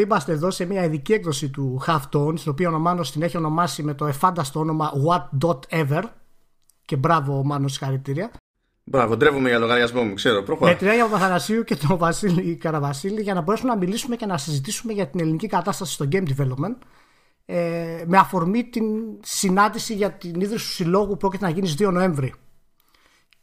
Είμαστε εδώ σε μια ειδική έκδοση του Half Tone, στην οποία ο Μάνος την έχει ονομάσει με το εφάνταστο όνομα What.ever. Και μπράβο, ο Μάνος, συγχαρητήρια. Μπράβο, ντρεύομαι για λογαριασμό μου, ξέρω. Προχωρά. Με την Άγια Παπαθανασίου και τον Βασίλη Καραβασίλη για να μπορέσουμε να μιλήσουμε και να συζητήσουμε για την ελληνική κατάσταση στο game development. Ε, με αφορμή την συνάντηση για την ίδρυση του συλλόγου που πρόκειται να γίνει στις 2 Νοέμβρη.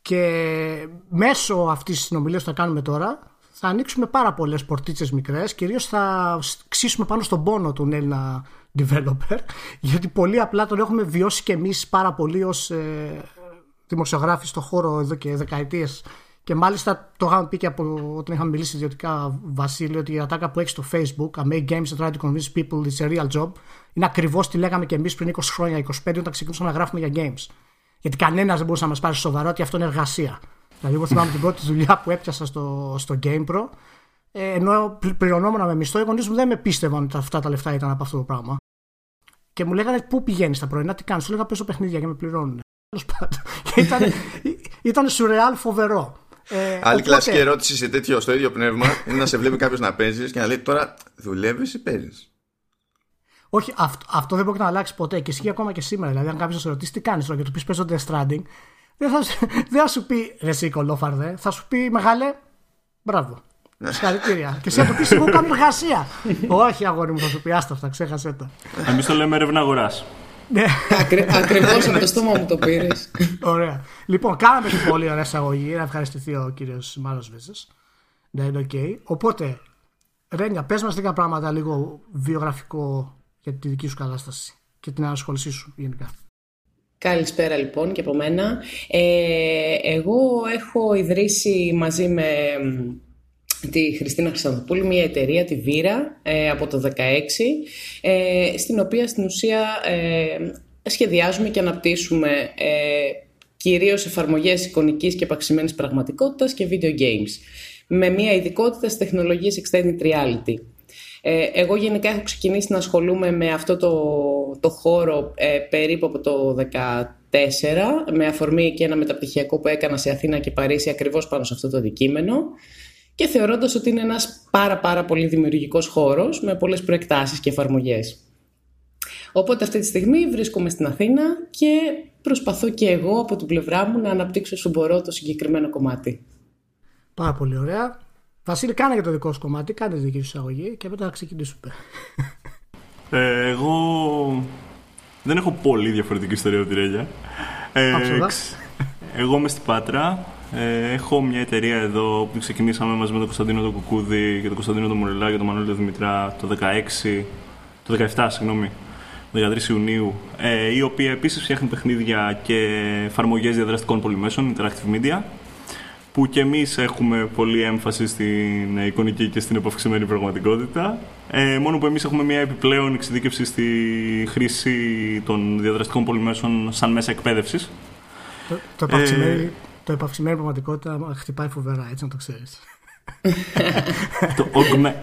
Και μέσω αυτής της συνομιλίας που θα κάνουμε τώρα, θα ανοίξουμε πάρα πολλές πορτίτσες μικρές. Κυρίως θα ξύσουμε πάνω στον πόνο του Έλληνα developer, γιατί πολύ απλά τον έχουμε βιώσει και εμείς πάρα πολύ ως ε, δημοσιογράφοι στον χώρο εδώ και δεκαετίες. Και μάλιστα το είχαμε πει και από όταν είχαμε μιλήσει ιδιωτικά, Βασίλειο, ότι η ατάκα που έχει στο Facebook, I make games that try to convince people it's a real job, είναι ακριβώς τι λέγαμε και εμείς πριν 20 χρόνια, 25, όταν ξεκινήσαμε να γράφουμε για games. Γιατί κανένας δεν μπορούσε να μας πάρει σοβαρό ότι αυτό είναι εργασία. Δηλαδή, εγώ θυμάμαι την πρώτη δουλειά που έπιασα στο, στο GamePro, ε, ενώ πληρωνόμουν με μισθό, οι γονείς μου δεν με πίστευαν ότι αυτά τα λεφτά ήταν από αυτό το πράγμα. Και μου λέγανε πού πηγαίνεις τα πρωινά, τι κάνεις; Σου λέγα παίζω παιχνίδια και με πληρώνουν. Τέλος πάντων. ήταν, ήταν σουρεάλ φοβερό. Ε, Άλλη οπότε... κλασική ερώτηση σε τέτοιο, στο ίδιο πνεύμα είναι να σε βλέπει κάποιος να παίζεις και να λέει τώρα δουλεύεις ή παίζεις; Όχι, αυτό, αυτό δεν μπορεί να αλλάξει ποτέ και ισχύει ακόμα και σήμερα. Δηλαδή, αν κάποιος σε ρωτήσει τι κάνεις τώρα; Και του πεις παίζω Death Stranding, δεν θα, δεν θα σου πει ρε εσύ κολόφαρδε, θα σου πει μεγάλε, μπράβο. Συγχαρητήρια. και εσύ θα του πεις εγώ κάνω εργασία. Όχι, αγόρι μου, θα σου πει άστα αυτά, ξέχασέ τα. Εμείς το λέμε έρευνα αγοράς. Ναι. Ακριβώς μες το στόμα μου το πήρες. Ωραία. Λοιπόν, κάναμε την πολύ ωραία εισαγωγή. Να ευχαριστηθεί ο κύριος Μάρος Βέζε. Ναι, είναι οκ. Οπότε, Ρένια, πες μας λίγα πράγματα λίγο βιογραφικό για τη δική σου κατάσταση και την ενασχόλησή σου γενικά. Καλησπέρα λοιπόν και από μένα. Ε, εγώ έχω ιδρύσει μαζί με τη Χριστίνα Χρυσανθοπούλη μια εταιρεία, τη Βύρα, ε, από το 2016, ε, στην οποία στην ουσία ε, σχεδιάζουμε και αναπτύσσουμε ε, κυρίως εφαρμογές εικονικής και επαξημένης πραγματικότητας και video games, με μια ειδικότητα στις τεχνολογίες extended reality. Ε, εγώ γενικά έχω ξεκινήσει να ασχολούμαι με αυτό το, το χώρο ε, περίπου από το 2014 με αφορμή και ένα μεταπτυχιακό που έκανα σε Αθήνα και Παρίσι ακριβώς πάνω σε αυτό το αντικείμενο και θεωρώντας ότι είναι ένας πάρα πάρα πολύ δημιουργικός χώρος με πολλές προεκτάσεις και εφαρμογές. Οπότε αυτή τη στιγμή βρίσκομαι στην Αθήνα και προσπαθώ και εγώ από την πλευρά μου να αναπτύξω όσο μπορώ το συγκεκριμένο κομμάτι. Πάρα πολύ ωραία. Βασίλη, κάνε για το δικό σου κομμάτι, κάνε τη δική σου εισαγωγή και μετά θα ξεκινήσουμε. Ε, εγώ δεν έχω πολύ διαφορετική ιστορία από τη Ρέλια. Ε, εγώ είμαι στην Πάτρα. Ε, έχω μια εταιρεία εδώ που ξεκινήσαμε μαζί με τον Κωνσταντίνο τον Κουκούδη και τον Κωνσταντίνο τον Μουρελά και τον Μανώλη τον Δημητρά το 16, το 17, συγγνώμη, 13 Ιουνίου, ε, η οποία επίσης φτιάχνει παιχνίδια και εφαρμογές διαδραστικών πολυμέσων, interactive media που και εμείς έχουμε πολύ έμφαση στην εικονική και στην επαυξημένη πραγματικότητα. Ε, μόνο που εμείς έχουμε μια επιπλέον εξειδίκευση στη χρήση των διαδραστικών πολυμέσων σαν μέσα εκπαίδευσης. Το, το, επαυξημένη, ε, το επαυξημένη πραγματικότητα χτυπάει φοβερά, έτσι να το ξέρεις. το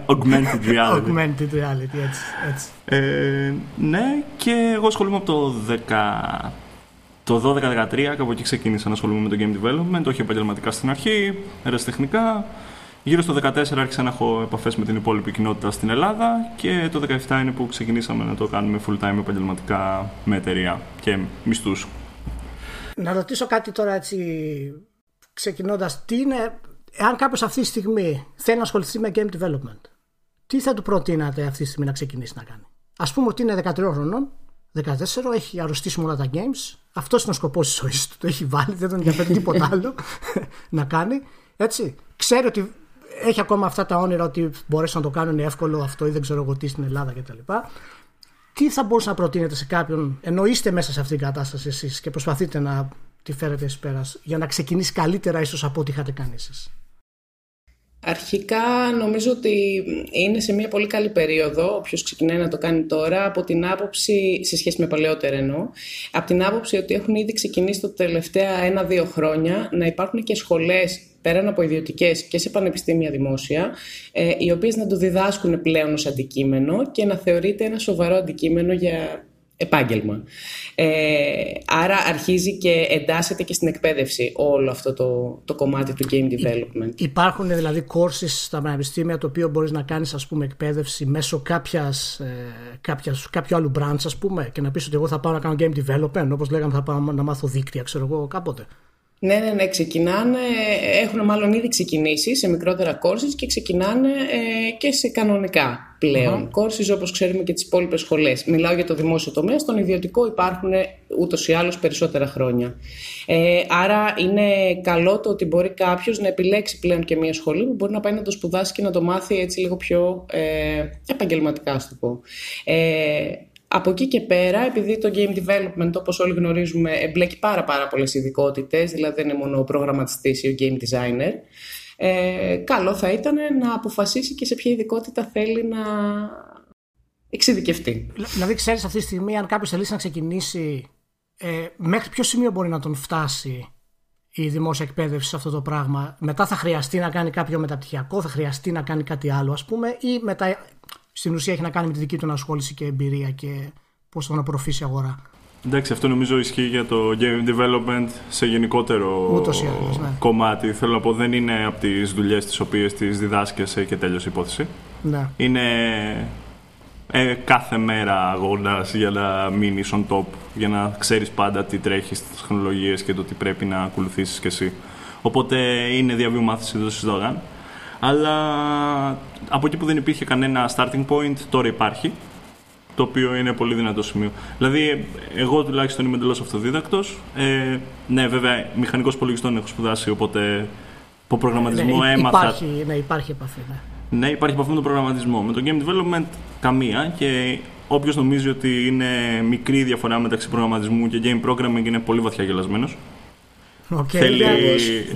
augmented reality. Augmented reality, έτσι. έτσι. Ε, ναι, και εγώ ασχολούμαι από το 10 το 12-13 κάπου εκεί ξεκίνησα να ασχολούμαι με το game development, όχι επαγγελματικά στην αρχή, ερασιτεχνικά. Γύρω στο 14 άρχισα να έχω επαφές με την υπόλοιπη κοινότητα στην Ελλάδα και το 17 είναι που ξεκινήσαμε να το κάνουμε full time επαγγελματικά με εταιρεία και μισθούς. Να ρωτήσω κάτι τώρα έτσι ξεκινώντας. Τι είναι, εάν κάποιος αυτή τη στιγμή θέλει να ασχοληθεί με game development, τι θα του προτείνατε αυτή τη στιγμή να ξεκινήσει να κάνει; Ας πούμε ότι είναι 13 χρονών 14, έχει αρρωστήσει όλα τα games. Αυτός είναι ο σκοπός της ζωής του. Το έχει βάλει, δεν τον ενδιαφέρει τίποτα άλλο να κάνει. Έτσι. Ξέρει ότι έχει ακόμα αυτά τα όνειρα ότι μπορέσει να το κάνουν εύκολο αυτό ή δεν ξέρω εγώ τι στην Ελλάδα κτλ. Τι θα μπορούσε να προτείνετε σε κάποιον, ενώ είστε μέσα σε αυτήν την κατάσταση εσείς και προσπαθείτε να τη φέρετε εις πέρας, για να ξεκινήσει καλύτερα ίσως από ό,τι είχατε κάνει εσείς; Αρχικά νομίζω ότι είναι σε μια πολύ καλή περίοδο, όποιος ξεκινάει να το κάνει τώρα, από την άποψη, σε σχέση με παλαιότερα εννοώ, από την άποψη ότι έχουν ήδη ξεκινήσει τα τελευταία ένα-δύο χρόνια να υπάρχουν και σχολές πέραν από ιδιωτικές και σε πανεπιστήμια δημόσια, ε, οι οποίες να το διδάσκουν πλέον ως αντικείμενο και να θεωρείται ένα σοβαρό αντικείμενο για επάγγελμα. Ε, άρα αρχίζει και εντάσσεται και στην εκπαίδευση όλο αυτό το, το κομμάτι του game development. Υπάρχουν δηλαδή courses στα πανεπιστήμια το οποίο μπορείς να κάνεις ας πούμε εκπαίδευση μέσω κάποιας, ε, κάποιας, κάποιου άλλου branch ας πούμε και να πεις ότι εγώ θα πάω να κάνω game development όπως λέγαμε θα πάω να μάθω δίκτυα ξέρω εγώ κάποτε. Ναι, ναι, ναι, ξεκινάνε, έχουν μάλλον ήδη ξεκινήσει σε μικρότερα courses και ξεκινάνε ε, και σε κανονικά πλέον mm-hmm. courses όπως ξέρουμε και τις υπόλοιπες σχολές. Μιλάω για το δημόσιο τομέα, στον ιδιωτικό υπάρχουν ούτως ή άλλως περισσότερα χρόνια. Ε, άρα είναι καλό το ότι μπορεί κάποιος να επιλέξει πλέον και μια σχολή που μπορεί να πάει να το σπουδάσει και να το μάθει έτσι λίγο πιο ε, επαγγελματικά, ας το πω. Ε, από εκεί και πέρα, επειδή το game development, όπως όλοι γνωρίζουμε, εμπλέκει πάρα πάρα πολλές ειδικότητες, δηλαδή δεν είναι μόνο ο προγραμματιστής ή ο game designer, ε, καλό θα ήταν να αποφασίσει και σε ποια ειδικότητα θέλει να εξειδικευτεί. Δηλαδή, ξέρεις αυτή τη στιγμή, αν κάποιος θέλει να ξεκινήσει, ε, μέχρι ποιο σημείο μπορεί να τον φτάσει η δημόσια εκπαίδευση σε αυτό το πράγμα; Μετά θα χρειαστεί να κάνει κάποιο μεταπτυχιακό, θα χρειαστεί να κάνει κάτι άλλο, ας πούμε, ή μετά στην ουσία έχει να κάνει με τη δική του ασχόληση και εμπειρία και πώς θα τον η αγορά. Εντάξει, αυτό νομίζω ισχύει για το game development σε γενικότερο ναι. κομμάτι. Θέλω να πω, δεν είναι από τις δουλειές τις οποίες τις διδάσκεσαι και τέλειωσε η υπόθεση. Ναι. Είναι ε, κάθε μέρα αγώνας για να μείνεις on top, για να ξέρεις πάντα τι τρέχει στις τεχνολογίες και το τι πρέπει να ακολουθήσεις κι εσύ. Οπότε είναι διαβίου μάθηση εδώ στη αλλά από εκεί που δεν υπήρχε κανένα starting point, τώρα υπάρχει. Το οποίο είναι πολύ δυνατό σημείο. Δηλαδή, εγώ τουλάχιστον είμαι εντελώς αυτοδίδακτος. Ε, ναι, βέβαια, μηχανικός υπολογιστών έχω σπουδάσει, οπότε από προγραμματισμό ναι, έμαθα. Υπάρχει, ναι, υπάρχει επαφή. Ναι. ναι, υπάρχει επαφή με τον προγραμματισμό. Με το game development καμία και όποιος νομίζει ότι είναι μικρή διαφορά μεταξύ προγραμματισμού και game programming είναι πολύ βαθιά γελασμένος. Okay, θέλει,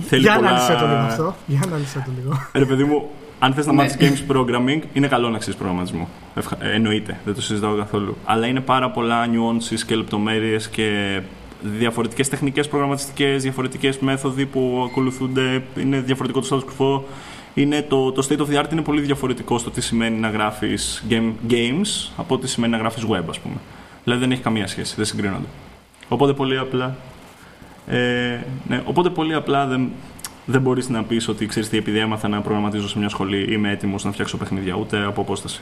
θέλει για πολλά... να το λίγο αυτό. Για να το λίγο. Ρε παιδί μου, αν θες να μάθεις games programming, είναι καλό να ξέρεις προγραμματισμό. Ε, εννοείται, δεν το συζητάω καθόλου. Αλλά είναι πάρα πολλά nuances και λεπτομέρειες και διαφορετικές τεχνικές προγραμματιστικές, διαφορετικές μέθοδοι που ακολουθούνται. Είναι διαφορετικό το status quo. Είναι το, το state of the art είναι πολύ διαφορετικό στο τι σημαίνει να γράφεις game, games από τι σημαίνει να γράφεις web, ας πούμε. Δηλαδή δεν έχει καμία σχέση, δεν συγκρίνονται. Οπότε πολύ απλά ε, ναι, οπότε πολύ απλά δεν, δεν μπορείς να πεις ότι ξέρεις τι, επειδή έμαθα να προγραμματίζω σε μια σχολή, είμαι έτοιμος να φτιάξω παιχνίδια, ούτε από απόσταση.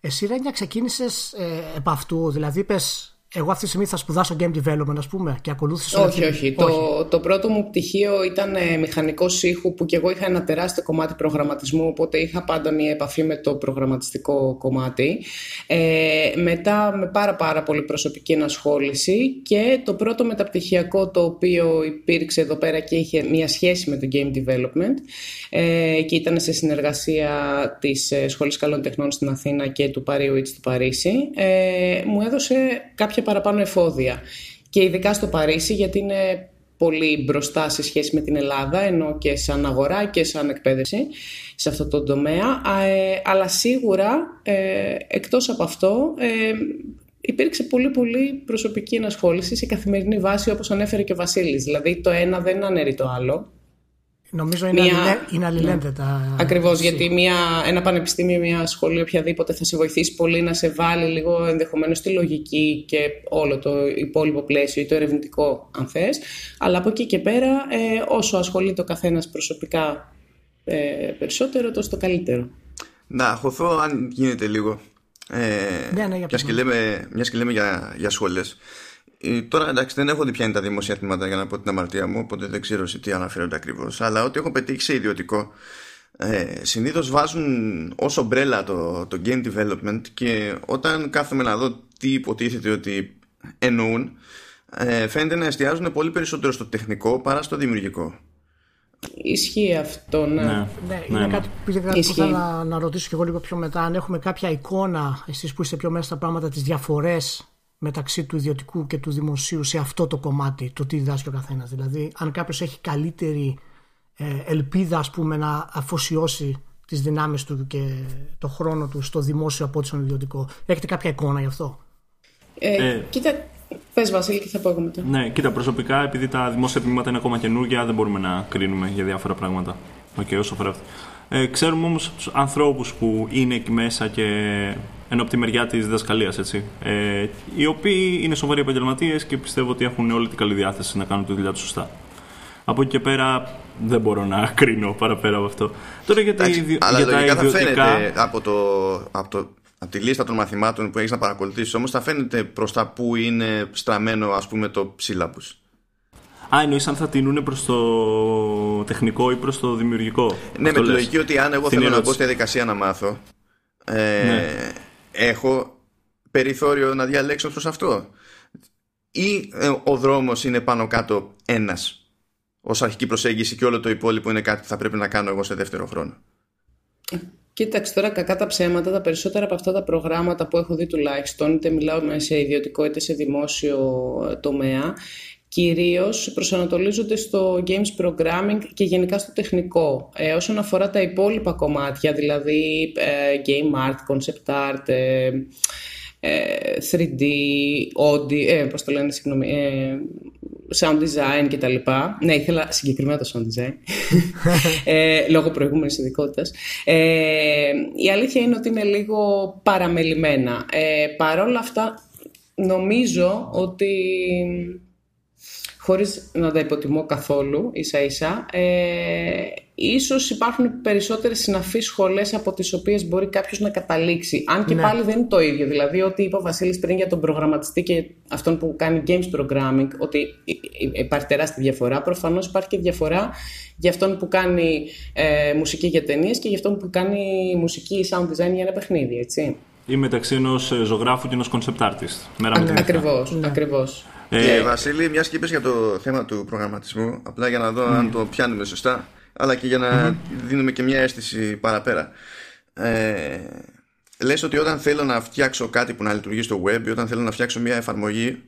Εσύ, Ρένια, ξεκίνησες ε, επ' αυτού, δηλαδή πες εγώ αυτή τη στιγμή θα σπουδάσω game development, ας πούμε, και ακολούθησε. Όχι, όχι. Το, το πρώτο μου πτυχίο ήταν ε, μηχανικός ήχου, που και εγώ είχα ένα τεράστιο κομμάτι προγραμματισμού, οπότε είχα πάντα μια επαφή με το προγραμματιστικό κομμάτι. Ε, μετά με πάρα πάρα πολύ προσωπική ενασχόληση και το πρώτο μεταπτυχιακό το οποίο υπήρξε εδώ πέρα και είχε μια σχέση με το game development ε, και ήταν σε συνεργασία της ε, Σχολής Καλών Τεχνών στην Αθήνα και του Παρίου Ιτς του Παρίσι, ε, μου έδωσε κάποια παραπάνω εφόδια. Και ειδικά στο Παρίσι, γιατί είναι πολύ μπροστά σε σχέση με την Ελλάδα, ενώ και σαν αγορά και σαν εκπαίδευση σε αυτό το τομέα. Ε, αλλά σίγουρα, ε, εκτός από αυτό, ε, υπήρξε πολύ πολύ προσωπική ενασχόληση σε καθημερινή βάση, όπως ανέφερε και ο Βασίλης. Δηλαδή το ένα δεν αναιρεί το άλλο. Νομίζω είναι, μια... είναι αλληλένδετα. Ναι. Ακριβώς, γιατί μια, ένα πανεπιστήμιο, μια σχολή, οποιαδήποτε θα σε βοηθήσει πολύ να σε βάλει λίγο ενδεχομένως στη λογική και όλο το υπόλοιπο πλαίσιο ή το ερευνητικό, αν θες. Αλλά από εκεί και πέρα, ε, όσο ασχολείται ο καθένας προσωπικά ε, περισσότερο, τόσο το καλύτερο. Να χωθώ, αν γίνεται λίγο. Ε, ναι, ναι, για μιας, και λέμε, και λέμε για, για σχολές ε, τώρα εντάξει δεν έχω δει ποια είναι τα δημόσια τμήματα για να πω την αμαρτία μου οπότε δεν ξέρω σε τι αναφέρονται ακριβώς. αλλά ό,τι έχω πετύχει σε ιδιωτικό ε, συνήθως βάζουν ως ομπρέλα το, το game development και όταν κάθομαι να δω τι υποτίθεται ότι εννοούν ε, φαίνεται να εστιάζουν πολύ περισσότερο στο τεχνικό παρά στο δημιουργικό Ισχύει αυτό, ναι. ναι. ναι είναι ναι, κάτι που ήθελα να, να ρωτήσω και εγώ λίγο πιο μετά. Αν έχουμε κάποια εικόνα, εσείς που είστε πιο μέσα στα πράγματα, τις διαφορές μεταξύ του ιδιωτικού και του δημοσίου σε αυτό το κομμάτι, το τι διδάσκει ο καθένας. Δηλαδή, αν κάποιος έχει καλύτερη ε, ελπίδα, ας πούμε, να αφοσιώσει τις δυνάμεις του και το χρόνο του στο δημόσιο από ό,τι στον ιδιωτικό. Έχετε κάποια εικόνα γι' αυτό; Ε, ε, κοίτα, πες Βασίλη και θα πω εγώ μετά. Ναι, κοίτα, προσωπικά επειδή τα δημόσια τμήματα είναι ακόμα καινούργια δεν μπορούμε να κρίνουμε για διάφορα πράγματα. Ok, okay, όσο αφορά αυτό. Ε, ξέρουμε όμως τους ανθρώπους που είναι εκεί μέσα και ενώ από τη μεριά της διδασκαλίας, έτσι. Ε, οι οποίοι είναι σοβαροί επαγγελματίες και πιστεύω ότι έχουν όλη την καλή διάθεση να κάνουν τη δουλειά τους σωστά. Από εκεί και πέρα δεν μπορώ να κρίνω παραπέρα από αυτό. Τώρα για, τα, για τα ιδιωτικά... θα φαίνεται από, το, από, το, από τη λίστα των μαθημάτων που έχεις να παρακολουθήσεις, όμως θα φαίνεται προς τα που είναι στραμμένο ας πούμε το syllabus. Α, εννοείς αν θα τίνουν προς το τεχνικό ή προς το δημιουργικό. Ναι, με τη λογική ότι αν εγώ θέλω να μπω στη διαδικασία να μάθω, ε, ναι. έχω περιθώριο να διαλέξω προς αυτό. Ή ε, ο δρόμος είναι πάνω κάτω ένας ως αρχική προσέγγιση και όλο το υπόλοιπο είναι κάτι που θα πρέπει να κάνω εγώ σε δεύτερο χρόνο. Κοίταξε τώρα κακά τα ψέματα, τα περισσότερα από αυτά τα προγράμματα που έχω δει τουλάχιστον, είτε μιλάω σε ιδιωτικό είτε σε δημόσιο τομέα, κυρίως προσανατολίζονται στο games programming και γενικά στο τεχνικό. Ε, όσον αφορά τα υπόλοιπα κομμάτια, δηλαδή ε, game art, concept art, ε, 3D, ε, audio, ε, πώς το λένε, συγγνώμη, ε, sound design κτλ. Ναι, ήθελα συγκεκριμένα το sound design, ε, λόγω προηγούμενης ειδικότητας. Ε, η αλήθεια είναι ότι είναι λίγο παραμελημένα. Ε, παρόλα αυτά, νομίζω ότι χωρίς να τα υποτιμώ καθόλου ίσα ίσα, ε, ίσως υπάρχουν περισσότερες συναφείς σχολές από τις οποίες μπορεί κάποιος να καταλήξει. Αν και ναι. πάλι δεν είναι το ίδιο. Δηλαδή, ό,τι είπε ο Βασίλης πριν για τον προγραμματιστή και αυτόν που κάνει games programming, ότι υπάρχει τεράστια διαφορά. Προφανώς υπάρχει και διαφορά για αυτόν που κάνει ε, μουσική για ταινίες και για αυτόν που κάνει μουσική sound design για ένα παιχνίδι, έτσι. Ή μεταξύ ενός ε, ζωγράφου και ενός concept artist. Ακριβώς. Ακριβώς. Ε, Βασίλη, μιας και είπες για το θέμα του προγραμματισμού, απλά για να δω αν το πιάνουμε σωστά, αλλά και για να δίνουμε και μια αίσθηση παραπέρα. Ε, λες ότι όταν θέλω να φτιάξω κάτι που να λειτουργεί στο web ή όταν θέλω να φτιάξω μια εφαρμογή,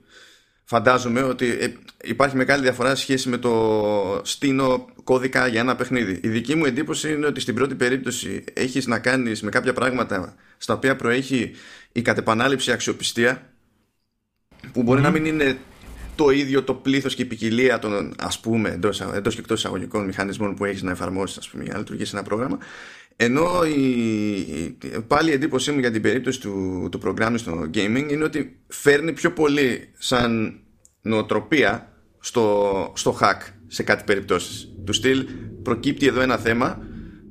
φαντάζομαι ότι ε, υπάρχει μεγάλη διαφορά σε σχέση με το στήνο κώδικα για ένα παιχνίδι. Η δική μου εντύπωση είναι ότι στην πρώτη περίπτωση έχεις να κάνεις με κάποια πράγματα στα οποία προέχει η κατεπανάληψη αξιοπιστία που μπορει να μην είναι το ίδιο το πλήθος και η ποικιλία των ας πούμε εντός, εντός και εκτός εισαγωγικών μηχανισμών που έχεις να εφαρμόσεις ας πούμε, για να λειτουργήσει ένα πρόγραμμα. Ενώ η, πάλι η εντύπωσή μου για την περίπτωση του, του programming στο gaming είναι ότι φέρνει πιο πολύ σαν νοοτροπία στο, στο hack σε κάτι περιπτώσεις. Του στυλ προκύπτει εδώ ένα θέμα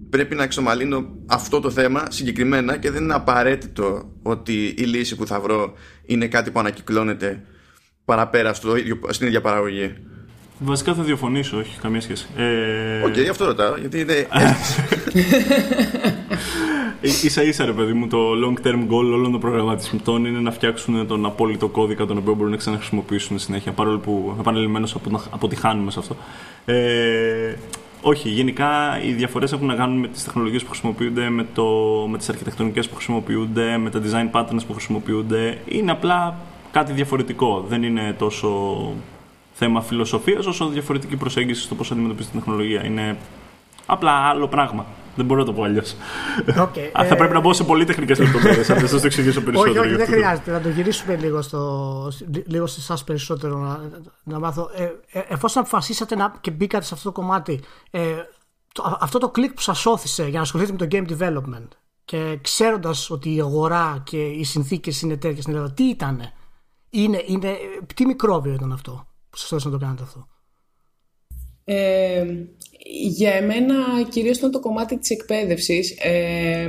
πρέπει να εξομαλύνω αυτό το θέμα συγκεκριμένα και δεν είναι απαραίτητο ότι η λύση που θα βρω είναι κάτι που ανακυκλώνεται παραπέρα στο ίδιο, στην ίδια παραγωγή. Βασικά θα διαφωνήσω, όχι καμία σχέση. Ε, Ok, okay, γι' αυτό ρωτάω, γιατί είναι... Ίσα ίσα ρε παιδί μου, το long term goal όλων των προγραμματισμών είναι να φτιάξουν τον απόλυτο κώδικα τον οποίο μπορούν να ξαναχρησιμοποιήσουν συνέχεια, παρόλο που επανειλημμένως αποτυχάνουμε σε αυτό. Ε, όχι, γενικά οι διαφορές έχουν να κάνουν με τις τεχνολογίες που χρησιμοποιούνται, με, το, με τις αρχιτεκτονικές που χρησιμοποιούνται, με τα design patterns που χρησιμοποιούνται. Είναι απλά κάτι διαφορετικό. Δεν είναι τόσο θέμα φιλοσοφίας όσο διαφορετική προσέγγιση στο πώς αντιμετωπίζεις την τεχνολογία. Είναι απλά άλλο πράγμα. Δεν μπορώ να το πω αλλιώς. Okay, θα ε... πρέπει να μπω σε πολύ τεχνικές λεπτομέρειες. Αν δεν σας το εξηγήσω περισσότερο. Όχι, όχι, δεν χρειάζεται. Να το γυρίσουμε λίγο, στο, λίγο σε εσάς περισσότερο να, να μάθω. Ε, ε, εφόσον αποφασίσατε να, και μπήκατε σε αυτό το κομμάτι, ε, το, αυτό το κλικ που σας όθησε για να ασχοληθείτε με το game development και ξέροντας ότι η αγορά και οι συνθήκες είναι τέτοιες στην Ελλάδα, τι ήταν, είναι, είναι, τι μικρόβιο ήταν αυτό που σας όθησε να το κάνετε αυτό; Ε, για εμένα κυρίως ήταν το κομμάτι της εκπαίδευσης, ε,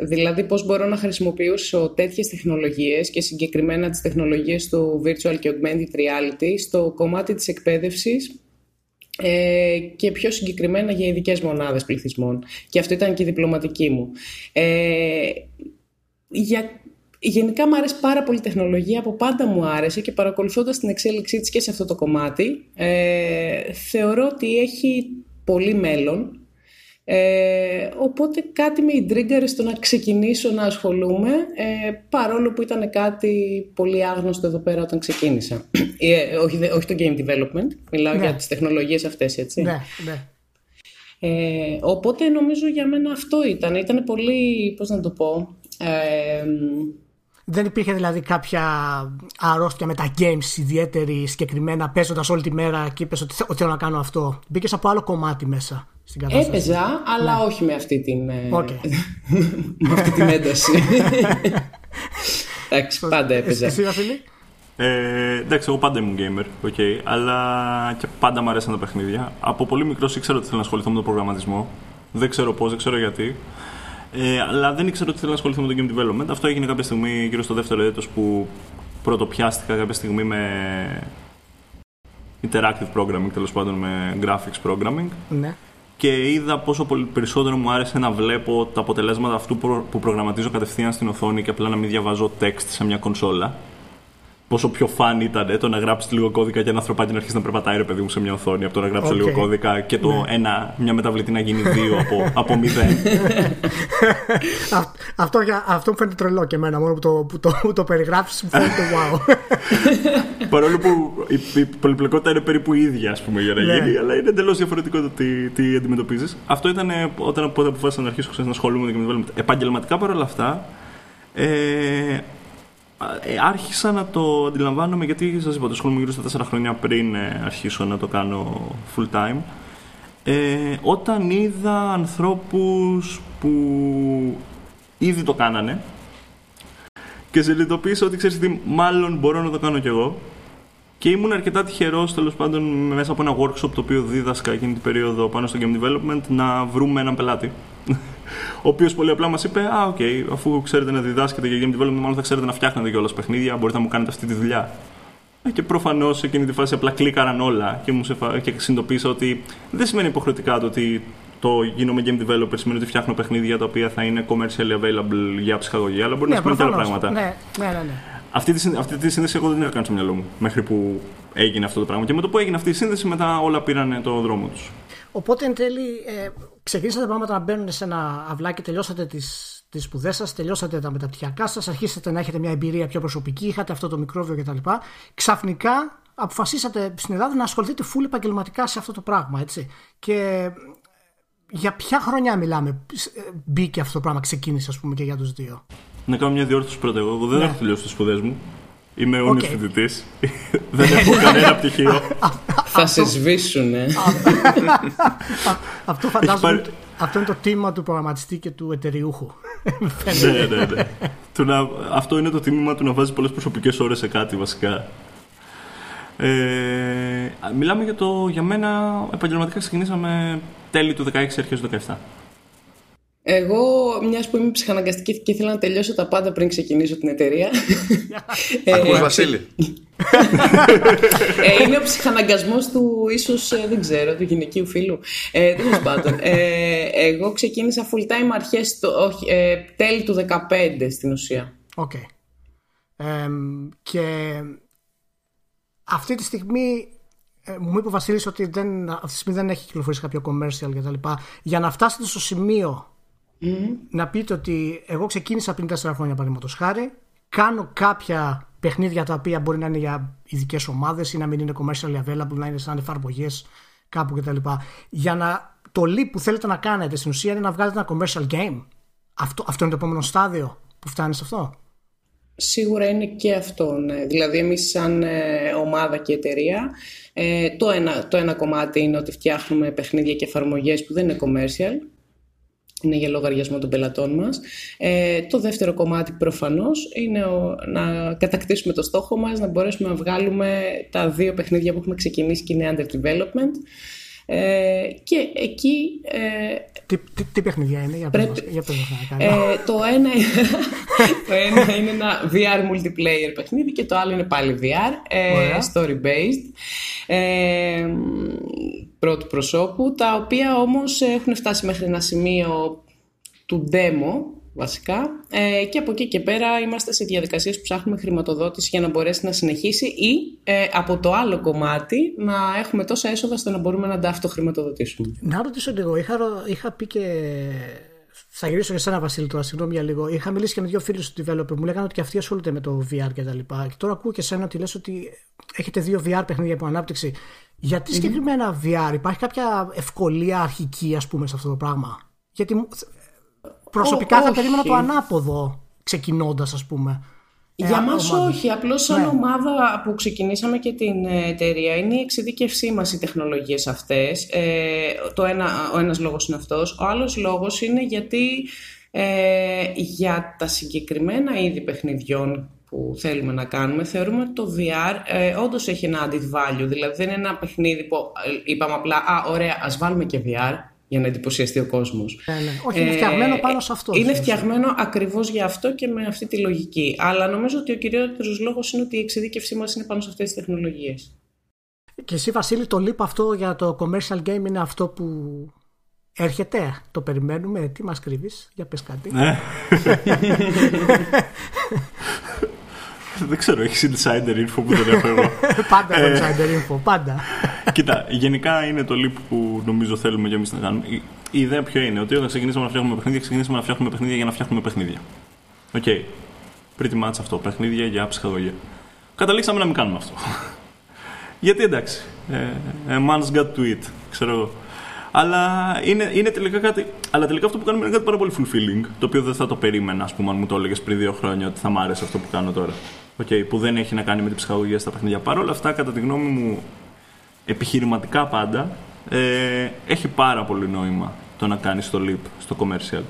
δηλαδή πώς μπορώ να χρησιμοποιήσω τέτοιες τεχνολογίες και συγκεκριμένα τις τεχνολογίες του Virtual και Augmented Reality στο κομμάτι της εκπαίδευσης ε, και πιο συγκεκριμένα για ειδικές μονάδες πληθυσμών. Και αυτό ήταν και η διπλωματική μου. Ε, για Γενικά μου άρεσε πάρα πολύ η τεχνολογία, από πάντα μου άρεσε και παρακολουθώντας την εξέλιξή της και σε αυτό το κομμάτι, ε, θεωρώ ότι έχει πολύ μέλλον. Ε, οπότε κάτι με ιντρίγκαρε στο να ξεκινήσω να ασχολούμαι, ε, παρόλο που ήταν κάτι πολύ άγνωστο εδώ πέρα όταν ξεκίνησα. Ε, όχι, όχι το game development, μιλάω ναι. για τις τεχνολογίες αυτές, έτσι. Ναι, ναι. Ε, οπότε νομίζω για μένα αυτό ήταν. Ήταν πολύ, πώς να το πω... Ε, δεν υπήρχε δηλαδή κάποια αρρώστια με τα games ιδιαίτερη συγκεκριμένα παίζοντας όλη τη μέρα και είπες ότι, θέλω να κάνω αυτό. Μπήκες από άλλο κομμάτι μέσα στην κατάσταση. Έπαιζα, αλλά ναι. όχι με αυτή την, okay. Ε, με αυτή την ένταση. Εντάξει, πάντα έπαιζα. Εσύ, Βασίλη; Ε, εντάξει, εγώ πάντα ήμουν gamer, okay, αλλά και πάντα μου αρέσαν τα παιχνίδια. Από πολύ μικρός ήξερα ότι θέλω να ασχοληθώ με τον προγραμματισμό. Δεν ξέρω πώς, δεν ξέρω γιατί. Ε, αλλά δεν ήξερα ότι θέλω να ασχοληθώ με το game development. Αυτό έγινε κάποια στιγμή γύρω στο δεύτερο έτος που πρωτοπιάστηκα κάποια στιγμή με interactive programming, τέλος πάντων με graphics programming. Ναι. Και είδα πόσο πολύ περισσότερο μου άρεσε να βλέπω τα αποτελέσματα αυτού που προγραμματίζω κατευθείαν στην οθόνη και απλά να μην διαβάζω text σε μια κονσόλα πόσο πιο φαν ήταν το να γράψεις λίγο κώδικα και ένα ανθρωπάκι να αρχίσει να περπατάει ρε παιδί μου σε μια οθόνη από το να γράψει okay. λίγο κώδικα και το ναι. ένα, μια μεταβλητή να γίνει δύο από, από μηδέν. αυτό, αυτό μου φαίνεται τρελό και εμένα μόνο που το, που το, που το περιγράψεις μου φαίνεται wow. Παρόλο που η, η πολυπλοκότητα είναι περίπου ίδια ας πούμε για να ναι. γίνει αλλά είναι εντελώς διαφορετικό το τι, τι αντιμετωπίζεις. Αυτό ήταν όταν αποφάσισα να αρχίσω να ασχολούμαι με το Επαγγελματικά παρόλα αυτά ε, ε, άρχισα να το αντιλαμβάνομαι γιατί σας είπα το σχολείο μου γύρω στα 4 χρόνια πριν ε, αρχίσω να το κάνω full time. Ε, όταν είδα ανθρώπους που ήδη το κάνανε και συνειδητοποίησα ότι ξέρεις τι, μάλλον μπορώ να το κάνω κι εγώ και ήμουν αρκετά τυχερός τέλος πάντων μέσα από ένα workshop το οποίο δίδασκα εκείνη την περίοδο πάνω στο game development να βρούμε έναν πελάτη ο οποίος πολύ απλά μας είπε: Α, ok, okay, αφού ξέρετε να διδάσκετε για game development, μάλλον θα ξέρετε να φτιάχνετε κιόλας παιχνίδια, μπορείτε να μου κάνετε αυτή τη δουλειά. Ε, και προφανώς σε εκείνη τη φάση απλά κλίκαραν όλα και, μου σε, και συνειδητοποίησα ότι δεν σημαίνει υποχρεωτικά το ότι το γίνομαι game developer σημαίνει ότι φτιάχνω παιχνίδια τα οποία θα είναι commercially available για ψυχαγωγία, αλλά μπορεί ναι, να σημαίνει και άλλα πράγματα. Ναι, ναι, ναι, ναι. Αυτή τη, αυτή τη σύνδεση εγώ δεν είχα κάνει στο μυαλό μου μέχρι που έγινε αυτό το πράγμα. Και με το που έγινε αυτή η σύνδεση, μετά όλα πήραν το δρόμο τους. Οπότε εν τέλει ε, ξεκινήσατε τα πράγματα να μπαίνουν σε ένα αυλάκι, τελειώσατε τις, τις σπουδές σας, τελειώσατε τα μεταπτυχιακά σας, αρχίσατε να έχετε μια εμπειρία πιο προσωπική, είχατε αυτό το μικρόβιο κτλ. Ξαφνικά αποφασίσατε στην Ελλάδα να ασχοληθείτε full επαγγελματικά σε αυτό το πράγμα, έτσι. Και για ποια χρονιά μιλάμε, ε, μπήκε αυτό το πράγμα, ξεκίνησε ας πούμε και για τους δύο; Να κάνω μια διόρθωση πρώτα. Εγώ, εγώ δεν ναι. έχω τελειώσει τις σπουδές μου. Είμαι όνειρο okay. φοιτητή. δεν έχω κανένα πτυχίο. Θα σε σβήσουν, Αυτό φαντάζομαι. Αυτό είναι το τίμημα του προγραμματιστή και του εταιριούχου. ναι, ναι, ναι. αυτό είναι το τίμημα του να βάζει πολλές προσωπικές ώρες σε κάτι βασικά. Ε, μιλάμε για το. Για μένα, επαγγελματικά ξεκινήσαμε τέλη του 16 αρχές του 17. Εγώ, μιας που είμαι ψυχαναγκαστική και ήθελα να τελειώσω τα πάντα πριν ξεκινήσω την εταιρεία. Ακούς, Βασίλη. ε, είναι ο ψυχαναγκασμός του, ίσως ε, δεν ξέρω, του γυναικείου φίλου. Ε, Τέλος πάντων. Ε, εγώ ξεκίνησα full time αρχέ, όχι, ε, τέλη του 2015 στην ουσία. Ok. Okay. και αυτή τη στιγμή ε, μου είπε ο Βασίλης ότι δεν, αυτή τη στιγμή δεν έχει κυκλοφορήσει κάποιο commercial κτλ. Για να φτάσετε στο σημείο να πείτε ότι εγώ ξεκίνησα πριν 4 χρόνια παραδείγματος χάρη, κάνω κάποια παιχνίδια τα οποία μπορεί να είναι για ειδικές ομάδες ή να μην είναι commercially available, να είναι σαν εφαρμογές κάπου κτλ. Για να το leap που θέλετε να κάνετε στην ουσία είναι να βγάλετε ένα commercial game. Αυτό, αυτό είναι το επόμενο στάδιο που φτάνει σε αυτό; Σίγουρα είναι και αυτό. Ναι. Δηλαδή εμείς σαν ε, ομάδα και εταιρεία ε, το, ένα, το ένα κομμάτι είναι ότι φτιάχνουμε παιχνίδια και εφαρμογές που δεν είναι commercial είναι για λογαριασμό των πελατών μας. Ε, το δεύτερο κομμάτι προφανώς είναι να κατακτήσουμε το στόχο μας, να μπορέσουμε να βγάλουμε τα δύο παιχνίδια που έχουμε ξεκινήσει και είναι under development. Ε, και εκεί... Ε, τι, τι, τι παιχνιδιά είναι, για πρέπει, για ε, το, ένα, το ένα είναι ένα VR multiplayer παιχνίδι και το άλλο είναι πάλι VR, ε, story based. Ε, πρώτου προσώπου, τα οποία όμως έχουν φτάσει μέχρι ένα σημείο του demo βασικά ε, και από εκεί και πέρα είμαστε σε διαδικασίες που ψάχνουμε χρηματοδότηση για να μπορέσει να συνεχίσει ή ε, από το άλλο κομμάτι να έχουμε τόσα έσοδα ώστε να μπορούμε να τα αυτοχρηματοδοτήσουμε. Να ρωτήσω λίγο, είχα, είχα πει και θα γυρίσω για σένα, Βασίλη, τώρα, συγγνώμη για λίγο. Είχα μιλήσει και με δύο φίλους του developer. Μου λέγανε ότι και αυτοί ασχολούνται με το VR και τα λοιπά. Και τώρα ακούω και σένα ότι λες ότι έχετε δύο VR παιχνίδια από ανάπτυξη. Γιατί mm-hmm. συγκεκριμένα VR, υπάρχει κάποια ευκολία αρχική, ας πούμε, σε αυτό το πράγμα; Γιατί προσωπικά θα περίμενα το ανάποδο ξεκινώντας, ας πούμε. Για ε, μας όχι, απλώς σαν ναι. ομάδα που ξεκινήσαμε και την εταιρεία είναι η εξειδίκευσή μας οι τεχνολογίες αυτές. Ε, το ένα, ο ένας λόγος είναι αυτός. Ο άλλος λόγος είναι γιατί Ε, για τα συγκεκριμένα είδη παιχνιδιών που θέλουμε να κάνουμε, θεωρούμε ότι το VR ε, όντως έχει ένα added value. Δηλαδή δεν είναι ένα παιχνίδι που ε, είπαμε απλά, Α, ωραία, ας βάλουμε και VR για να εντυπωσιαστεί ο κόσμος. Ναι, ναι. Όχι, είναι φτιαγμένο πάνω σε αυτό. Είναι φτιαγμένο ακριβώς για αυτό και με αυτή τη λογική. Αλλά νομίζω ότι ο κυριότερος λόγος είναι ότι η εξειδίκευσή μας είναι πάνω σε αυτές τις τεχνολογίες. Και εσύ, Βασίλη, το leap αυτό για το commercial game είναι αυτό που έρχεται; Το περιμένουμε; Τι μας κρύβεις; Για πες κάτι. Ναι. Δεν ξέρω, έχεις insider info που δεν έχω εγώ. πάντα έχω insider info, πάντα. Κοίτα, γενικά είναι το leap που νομίζω θέλουμε και εμείς να κάνουμε. Η ιδέα ποιο είναι, ότι όταν ξεκινήσαμε να φτιάχνουμε παιχνίδια, ξεκινήσαμε να φτιάχνουμε παιχνίδια για να φτιάχνουμε παιχνίδια. Ok. Okay. Pretty much αυτό. Παιχνίδια για ψυχαγωγία. Καταλήξαμε να μην κάνουμε αυτό. Γιατί εντάξει. Ε, a man's got to eat, ξέρω εγώ. Αλλά είναι, είναι τελικά κάτι. Αλλά τελικά αυτό που κάνουμε είναι κάτι πάρα πολύ fulfilling. Το οποίο δεν θα το περίμενα, ας πούμε, αν μου το έλεγες πριν δύο χρόνια ότι θα μ' άρεσε αυτό που κάνω τώρα. Okay, που δεν έχει να κάνει με την ψυχαγωγία στα παιχνίδια. Παρ' όλα αυτά, κατά τη γνώμη μου, επιχειρηματικά πάντα, ε, έχει πάρα πολύ νόημα το να κάνεις το leap στο commercial.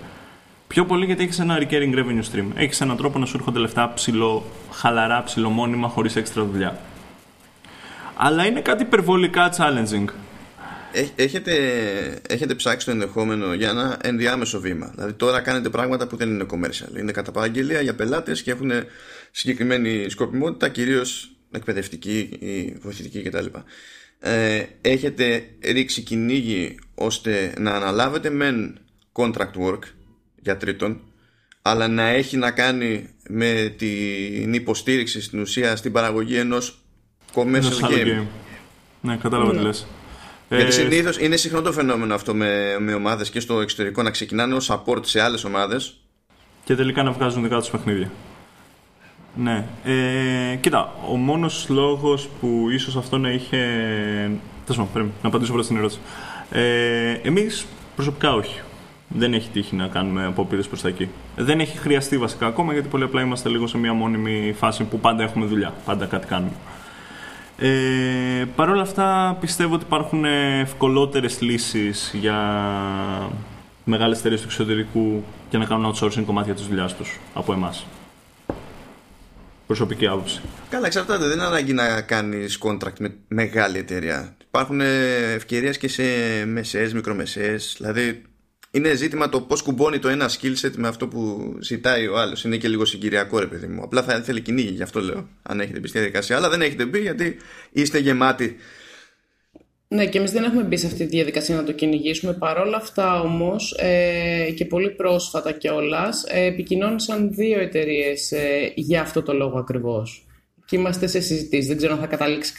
Πιο πολύ γιατί έχεις ένα recurring revenue stream. Έχεις έναν τρόπο να σου έρχονται λεφτά ψηλό, χαλαρά, ψηλομόνιμα, χωρίς έξτρα δουλειά. Αλλά είναι κάτι υπερβολικά challenging έχετε, έχετε ψάξει το ενδεχόμενο για ένα ενδιάμεσο βήμα. Δηλαδή τώρα κάνετε πράγματα που δεν είναι commercial. Είναι κατά παραγγελία για πελάτες και έχουν συγκεκριμένη σκοπιμότητα, κυρίως εκπαιδευτική ή βοηθητική κτλ. Ε, έχετε ρίξει κυνήγι ώστε να αναλάβετε μεν contract work για τρίτον αλλά να έχει να κάνει με την υποστήριξη στην ουσία στην παραγωγή ενός commercial game. Ναι, κατάλαβα τι ναι. λες. Γιατί ε, συνήθως είναι συχνό το φαινόμενο αυτό με, με ομάδες και στο εξωτερικό να ξεκινάνε ως support σε άλλες ομάδες. Και τελικά να βγάζουν δικά τους παιχνίδια. Ναι. Ε, κοίτα, ο μόνος λόγος που ίσως αυτό να είχε. Τέλος πρέπει να απαντήσω πρώτα στην ερώτηση. Ε, Εμείς προσωπικά όχι. Δεν έχει τύχει να κάνουμε απόπειρες προς τα εκεί. Δεν έχει χρειαστεί βασικά ακόμα γιατί πολύ απλά είμαστε λίγο σε μια μόνιμη φάση που πάντα έχουμε δουλειά. Πάντα κάτι κάνουμε. Ε, Παρ' όλα αυτά πιστεύω ότι υπάρχουν ευκολότερες λύσεις για μεγάλες εταιρείες του εξωτερικού και να κάνουν outsourcing κομμάτια της δουλειάς τους από εμάς. Προσωπική άποψη. Καλά, εξαρτάται. Δεν είναι ανάγκη να κάνεις contract με μεγάλη εταιρεία. Υπάρχουν ευκαιρίες και σε μεσαίε, μικρομεσαίες. Δηλαδή, είναι ζήτημα το πώς κουμπώνει το ένα skill set με αυτό που ζητάει ο άλλος. Είναι και λίγο συγκυριακό, ρε παιδί μου. Απλά θα ήθελε κυνήγι, γι' αυτό λέω. Αν έχετε μπει στη διαδικασία. Αλλά δεν έχετε μπει γιατί είστε γεμάτοι. Ναι, και εμείς δεν έχουμε μπει σε αυτή τη διαδικασία να το κυνηγήσουμε. Παρ' όλα αυτά όμως, ε, και πολύ πρόσφατα κιόλας, ε, επικοινώνησαν δύο εταιρείες ε, για αυτό το λόγο ακριβώς. Και είμαστε σε συζητήσεις. Δεν ξέρω αν θα καταλήξει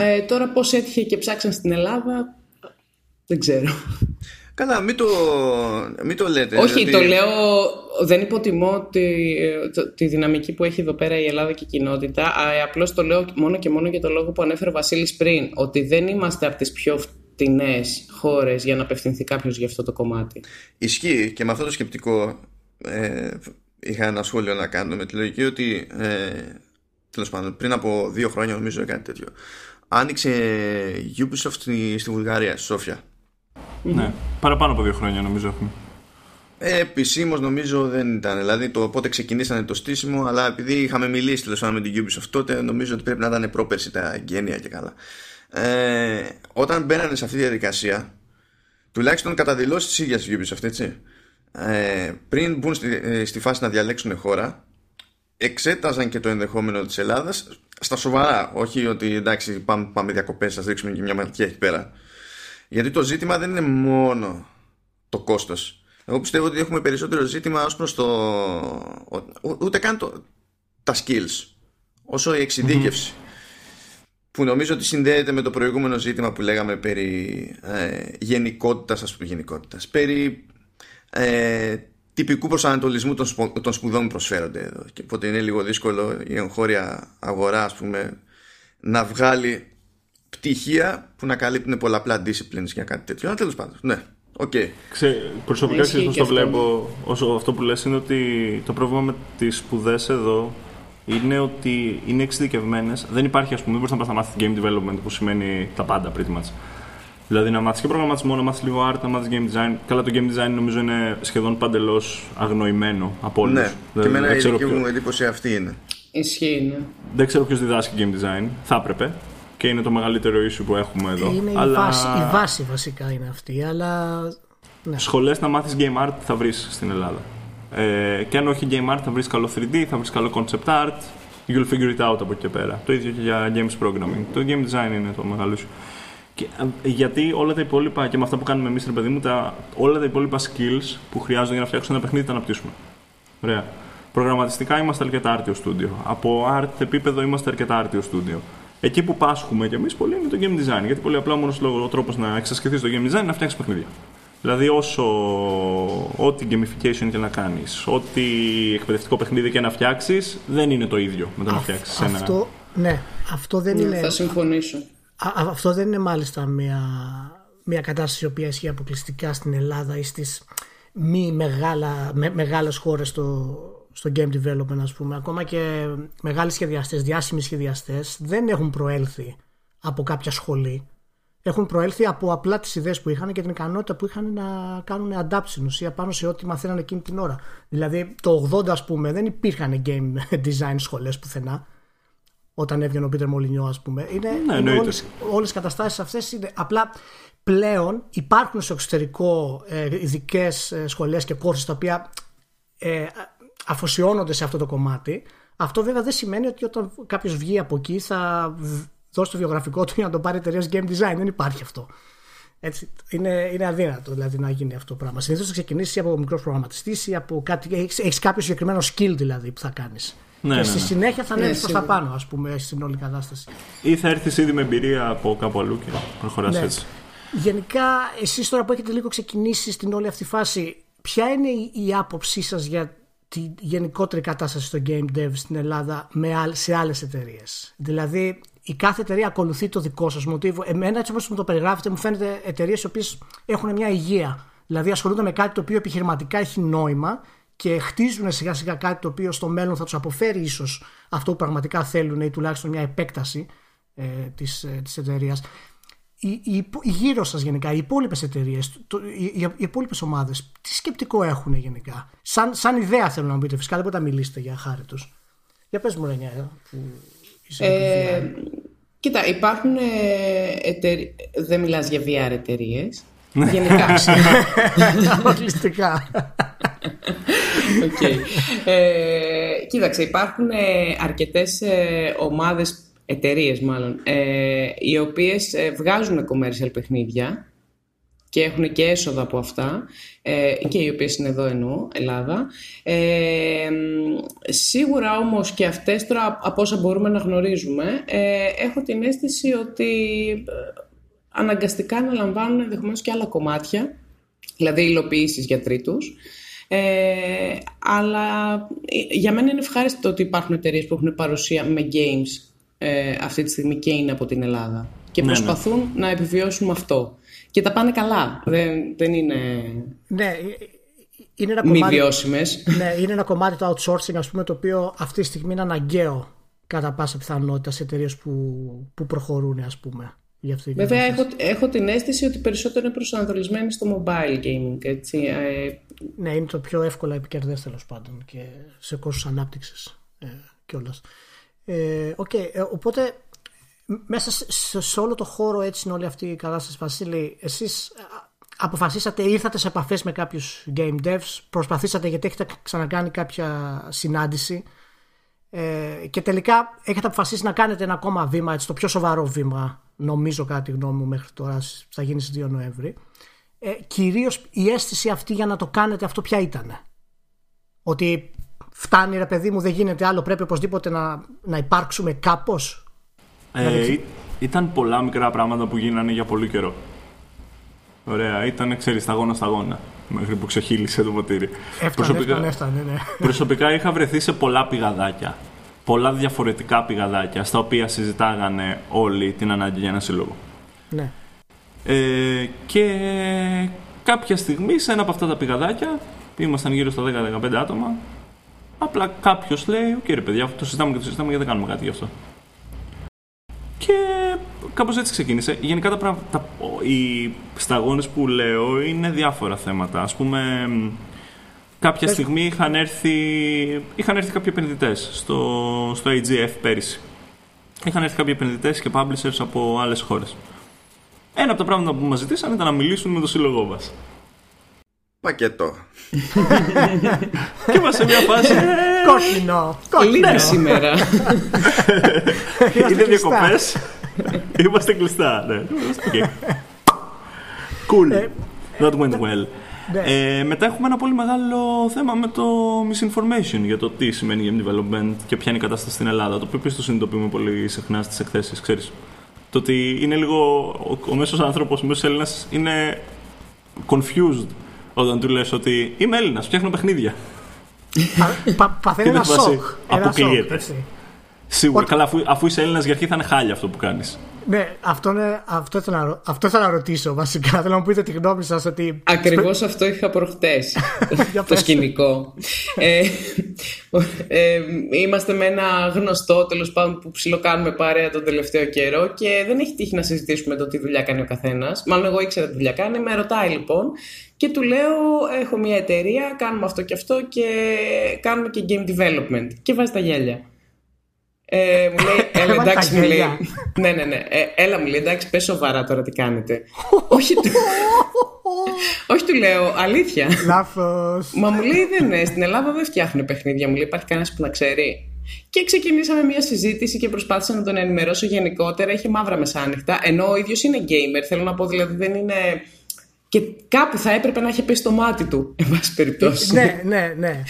Ε, τώρα, πώς έτυχε και ψάξαν στην Ελλάδα, δεν ξέρω. Καλά, μην το, μην το λέτε. Όχι, το λέω, δεν υποτιμώ τη, τη δυναμική που έχει εδώ πέρα η Ελλάδα και η κοινότητα. Απλώς το λέω μόνο και μόνο για το λόγο που ανέφερε ο Βασίλης πριν, ότι δεν είμαστε από τις πιο φτηνές χώρες για να απευθυνθεί κάποιος για αυτό το κομμάτι. Ισχύει και με αυτό το σκεπτικό ε, είχα ένα σχόλιο να κάνω με τη λογική ότι ε, πάντων πριν από δύο χρόνια νομίζω κάτι τέτοιο άνοιξε Ubisoft στη, στη Βουλγαρία, στη Σόφια ναι, παραπάνω από δύο χρόνια νομίζω έχουμε. Ε, Επισήμως νομίζω δεν ήταν. Δηλαδή το πότε ξεκινήσανε το στήσιμο, αλλά επειδή είχαμε μιλήσει τέλος με την Ubisoft τότε, νομίζω ότι πρέπει να ήταν πρόπερση τα γένεια και καλά. Ε, όταν μπαίνανε σε αυτή τη διαδικασία, τουλάχιστον κατά δηλώσεις της ίδιας της Ubisoft, έτσι, ε, πριν μπουν στη, ε, στη φάση να διαλέξουν χώρα, εξέταζαν και το ενδεχόμενο της Ελλάδας στα σοβαρά. Όχι ότι εντάξει, πάμε, πάμε διακοπές, σας δείξουμε και μια ματιά εκεί πέρα. Γιατί το ζήτημα δεν είναι μόνο το κόστος. Εγώ πιστεύω ότι έχουμε περισσότερο ζήτημα ως προς το... ούτε καν το... τα skills, όσο η εξειδικευση Που νομίζω ότι συνδέεται με το προηγούμενο ζήτημα που λέγαμε περί ε, γενικότητας, ας πούμε γενικότητας, περί ε, τυπικού προσανατολισμού των, των σπουδών που προσφέρονται εδώ. Και οπότε είναι λίγο δύσκολο η εγχώρια αγορά, ας πούμε, να βγάλει πτυχία που να καλύπτουν πολλαπλά disciplines για κάτι τέτοιο. Αλλά τέλος πάντων, ναι. Okay. Ξέ, προσωπικά ξέρεις το βλέπω όσο αυτό που λες είναι ότι το πρόβλημα με τις σπουδές εδώ είναι ότι είναι εξειδικευμένες. Δεν υπάρχει, ας πούμε, δεν μπορεί να πας να μάθεις game development που σημαίνει τα πάντα pretty much. Δηλαδή να μάθεις και προγραμματισμό, να μάθεις λίγο art, να μάθεις game design. Καλά, το game design νομίζω είναι σχεδόν παντελώς αγνοημένο από όλους. Ναι, δηλαδή, και εμένα η δική μου εντύπωση αυτή είναι. Ισχύει, ναι. Δεν ξέρω ποιος διδάσκει game design. Θα έπρεπε. Και είναι το μεγαλύτερο issue που έχουμε εδώ. Είναι αλλά... η, βάση, η βάση βασικά είναι αυτή, αλλά. Ναι. Σχολές να μάθεις game art θα βρεις στην Ελλάδα. Ε, και αν όχι game art, θα βρεις καλό 3D, θα βρεις καλό concept art. You'll figure it out από εκεί και πέρα. Το ίδιο και για games programming. Το game design είναι το μεγάλο σου. Και, ε, γιατί όλα τα υπόλοιπα και με αυτά που κάνουμε εμείς, ρε παιδί μου, τα, όλα τα υπόλοιπα skills που χρειάζονται για να φτιάξουμε ένα παιχνίδι τα αναπτύσσουμε. Ωραία. Προγραμματιστικά είμαστε αρκετά άρτιο στούντιο. Από art επίπεδο είμαστε αρκετά άρτιο στούντιο. Εκεί που πάσχουμε κι εμείς πολύ είναι το game design. Γιατί πολύ απλά μόνος ο τρόπος να εξασκηθεί το game design είναι να φτιάξεις παιχνίδια. Δηλαδή, όσο ό,τι gamification και να κάνεις, ό,τι εκπαιδευτικό παιχνίδι και να φτιάξεις, δεν είναι το ίδιο με το να φτιάξεις ένα. Αυτό, ναι, αυτό δεν ναι, είναι. Θα συμφωνήσω. Α, αυτό δεν είναι μάλιστα μια, μια κατάσταση η οποία ισχύει αποκλειστικά στην Ελλάδα ή στις μη μεγάλα, με, μεγάλες χώρες στο, στο game development ας πούμε. Ακόμα και μεγάλοι σχεδιαστές, διάσημοι σχεδιαστές δεν έχουν προέλθει από κάποια σχολή έχουν προέλθει από απλά τις ιδέες που είχαν και την ικανότητα που είχαν να κάνουν adapt στην ουσία πάνω σε ό,τι μαθαίνανε εκείνη την ώρα. Δηλαδή το 80 ας πούμε δεν υπήρχαν game design σχολές πουθενά όταν έβγαινε ο Πίτερ Μολυνιό ας πούμε. Είναι, ναι, είναι όλες, όλες οι καταστάσεις αυτές είναι απλά πλέον υπάρχουν στο εξωτερικό ε, ειδικές ε, σχολές και κόρσεις τα οποία ε, αφοσιώνονται σε αυτό το κομμάτι. Αυτό βέβαια δεν σημαίνει ότι όταν κάποιος βγει από εκεί θα δώσει το βιογραφικό του για να το πάρει εταιρεία game design. Δεν υπάρχει αυτό. Έτσι, είναι, είναι αδύνατο δηλαδή να γίνει αυτό το πράγμα. Συνήθως θα ξεκινήσει από μικρός προγραμματιστής ή από κάτι. Έχεις κάποιο συγκεκριμένο skill δηλαδή που θα κάνεις. Ναι, και ναι, στη ναι. συνέχεια θα ανέβεις ναι, προς τα πάνω, ας πούμε, στην όλη κατάσταση. Ή θα έρθεις ήδη με εμπειρία από κάπου αλλού και προχωρά ναι. έτσι. Γενικά, εσείς τώρα που έχετε λίγο ξεκινήσει στην όλη αυτή φάση, ποια είναι η άποψή σας για τη γενικότερη κατάσταση στο game dev στην Ελλάδα με, σε άλλες εταιρείες. Δηλαδή, η κάθε εταιρεία ακολουθεί το δικό σας μοτίβο. Εμένα, έτσι όπως μου το περιγράφετε, μου φαίνεται εταιρείες οι οποίες έχουν μια υγεία. Δηλαδή ασχολούνται με κάτι το οποίο επιχειρηματικά έχει νόημα και χτίζουν σιγά σιγά κάτι το οποίο στο μέλλον θα τους αποφέρει ίσως αυτό που πραγματικά θέλουν ή τουλάχιστον μια επέκταση ε, της της ε, εταιρείας. Οι, οι, γύρω σας γενικά, οι υπόλοιπες εταιρείες, οι, οι υπόλοιπες ομάδες, τι σκεπτικό έχουν γενικά; Σαν, σαν ιδέα θέλω να μου πείτε, φυσικά δεν μπορείτε να μιλήσετε για χάρη του. Για πες μου, Ρενιά, που ε, κοίτα, υπάρχουν ε, εταιρείε. Δεν μιλάς για VR εταιρείες. Ναι. Γενικά. Αποκλειστικά. okay. ε, κοίταξε, υπάρχουν ε, αρκετές ε, ομάδες, εταιρείες μάλλον, ε, οι οποίες ε, βγάζουν commercial παιχνίδια και έχουν και έσοδα από αυτά ε, και οι οποίες είναι εδώ εννοώ, Ελλάδα. Ε, σίγουρα όμως και αυτές τώρα από όσα μπορούμε να γνωρίζουμε ε, έχω την αίσθηση ότι ε, αναγκαστικά αναλαμβάνουν ενδεχομένως και άλλα κομμάτια δηλαδή υλοποιήσεις για τρίτους ε, αλλά για μένα είναι ευχάριστο ότι υπάρχουν εταιρείες που έχουν παρουσία με games ε, αυτή τη στιγμή και είναι από την Ελλάδα και ναι, ναι. προσπαθούν να επιβιώσουν αυτό και τα πάνε καλά. Δεν, δεν είναι. Ναι, ε, είναι ένα μη κομμάτι, βιώσιμες. Ναι, είναι ένα κομμάτι του outsourcing, ας πούμε, το οποίο αυτή τη στιγμή είναι αναγκαίο κατά πάσα πιθανότητα σε εταιρείες που, που προχωρούν, ας πούμε. Για αυτή Βέβαια, έχω, έχω την αίσθηση ότι περισσότερο είναι προσανατολισμένοι στο mobile gaming. Έτσι. Ε, ναι, είναι το πιο εύκολα επικερδές τέλος πάντων και σε κόστος ανάπτυξης ε, κιόλας. Ε, okay, ε, οπότε μέσα σε, όλο το χώρο έτσι είναι όλη αυτή η κατάσταση Βασίλη εσείς αποφασίσατε ήρθατε σε επαφές με κάποιους game devs προσπαθήσατε γιατί έχετε ξανακάνει κάποια συνάντηση ε, και τελικά έχετε αποφασίσει να κάνετε ένα ακόμα βήμα έτσι, το πιο σοβαρό βήμα νομίζω κατά τη γνώμη μου μέχρι τώρα θα γίνει στις 2 Νοέμβρη. Ε, κυρίως η αίσθηση αυτή για να το κάνετε αυτό ποια ήταν ότι φτάνει ρε παιδί μου δεν γίνεται άλλο πρέπει οπωσδήποτε να, να υπάρξουμε κάπως ε, ήταν πολλά μικρά πράγματα που γίνανε για πολύ καιρό. Ωραία, ήταν, ξέρεις, σταγόνα σταγόνα. Μέχρι που ξεχύλισε το ποτήρι. Έφτανε, προσωπικά, έφτανε, ναι. προσωπικά είχα βρεθεί σε πολλά πηγαδάκια. Πολλά διαφορετικά πηγαδάκια στα οποία συζητάγανε όλοι την ανάγκη για ένα σύλλογο. Ναι. Ε, και κάποια στιγμή σε ένα από αυτά τα πηγαδάκια, ήμασταν γύρω στα 10-15 άτομα, απλά κάποιος λέει: Οκ, ρε παιδιά, το συζητάμε και το συζητάμε γιατί δεν κάνουμε κάτι γι' αυτό. Και κάπως έτσι ξεκίνησε. Γενικά τα, τα, οι σταγόνες που λέω είναι διάφορα θέματα. Ας πούμε, κάποια στιγμή είχαν έρθει, είχαν έρθει κάποιοι επενδυτές στο, στο AGF πέρυσι. Είχαν έρθει κάποιοι επενδυτές και publishers από άλλες χώρες. Ένα από τα πράγματα που μας ζητήσαν ήταν να μιλήσουν με το σύλλογό μας. Πακέτο. και είμαστε σε μια φάση. Κόκκινο. Κόκκινο σήμερα. Είναι διακοπές. Είμαστε κλειστά. Ναι. Cool. Ε, That went well. Ναι. Ε, μετά έχουμε ένα πολύ μεγάλο θέμα με το misinformation για το τι σημαίνει game development και ποια είναι η κατάσταση στην Ελλάδα. Το οποίο επίσης το συνειδητοποιούμε πολύ συχνά στις εκθέσεις, ξέρεις. Το ότι είναι λίγο. Ο, ο μέσος άνθρωπος, ο μέσος Έλληνας είναι confused όταν του λες ότι είμαι Έλληνας, φτιάχνω παιχνίδια. Παθαίνει ένα σοκ. Αποκλείεται. Σίγουρα. Καλά, αφού, αφού είσαι Έλληνας για αρχή θα είναι χάλια αυτό που κάνεις; Ναι, αυτό, είναι, αυτό, ήθελα, αυτό ήθελα να ρωτήσω βασικά. Θέλω να μου πείτε τη γνώμη σας ότι. Ακριβώς αυτό είχα προχτές. το σκηνικό. ε, ε, είμαστε με ένα γνωστό τέλος πάντων που ψιλοκάνουμε παρέα τον τελευταίο καιρό και δεν έχει τύχει να συζητήσουμε το τι δουλειά κάνει ο καθένας. Μάλλον εγώ ήξερα τι δουλειά κάνει. Με ρωτάει λοιπόν και του λέω: Έχω μια εταιρεία, κάνουμε αυτό και αυτό και κάνουμε και game development. Και βάζει τα γέλια. Ε, μου λέει, έλα εντάξει, μου λέει. ναι, ναι, ναι. Ε, έλα, μου λέει, εντάξει, πες σοβαρά τώρα τι κάνετε. όχι, του... όχι, του λέω, αλήθεια. Λάθος. Μα μου λέει, δεν είναι. Στην Ελλάδα δεν φτιάχνουν παιχνίδια. Μου λέει, υπάρχει κανένας που να ξέρει. Και ξεκινήσαμε μια συζήτηση και προσπάθησα να τον ενημερώσω γενικότερα. Έχει μαύρα μεσάνυχτα. Ενώ ο ίδιος είναι gamer. Θέλω να πω, δηλαδή δεν είναι και κάπου θα έπρεπε να έχει πέσει το μάτι του, εν πάση περιπτώσει. ναι, ναι, ναι.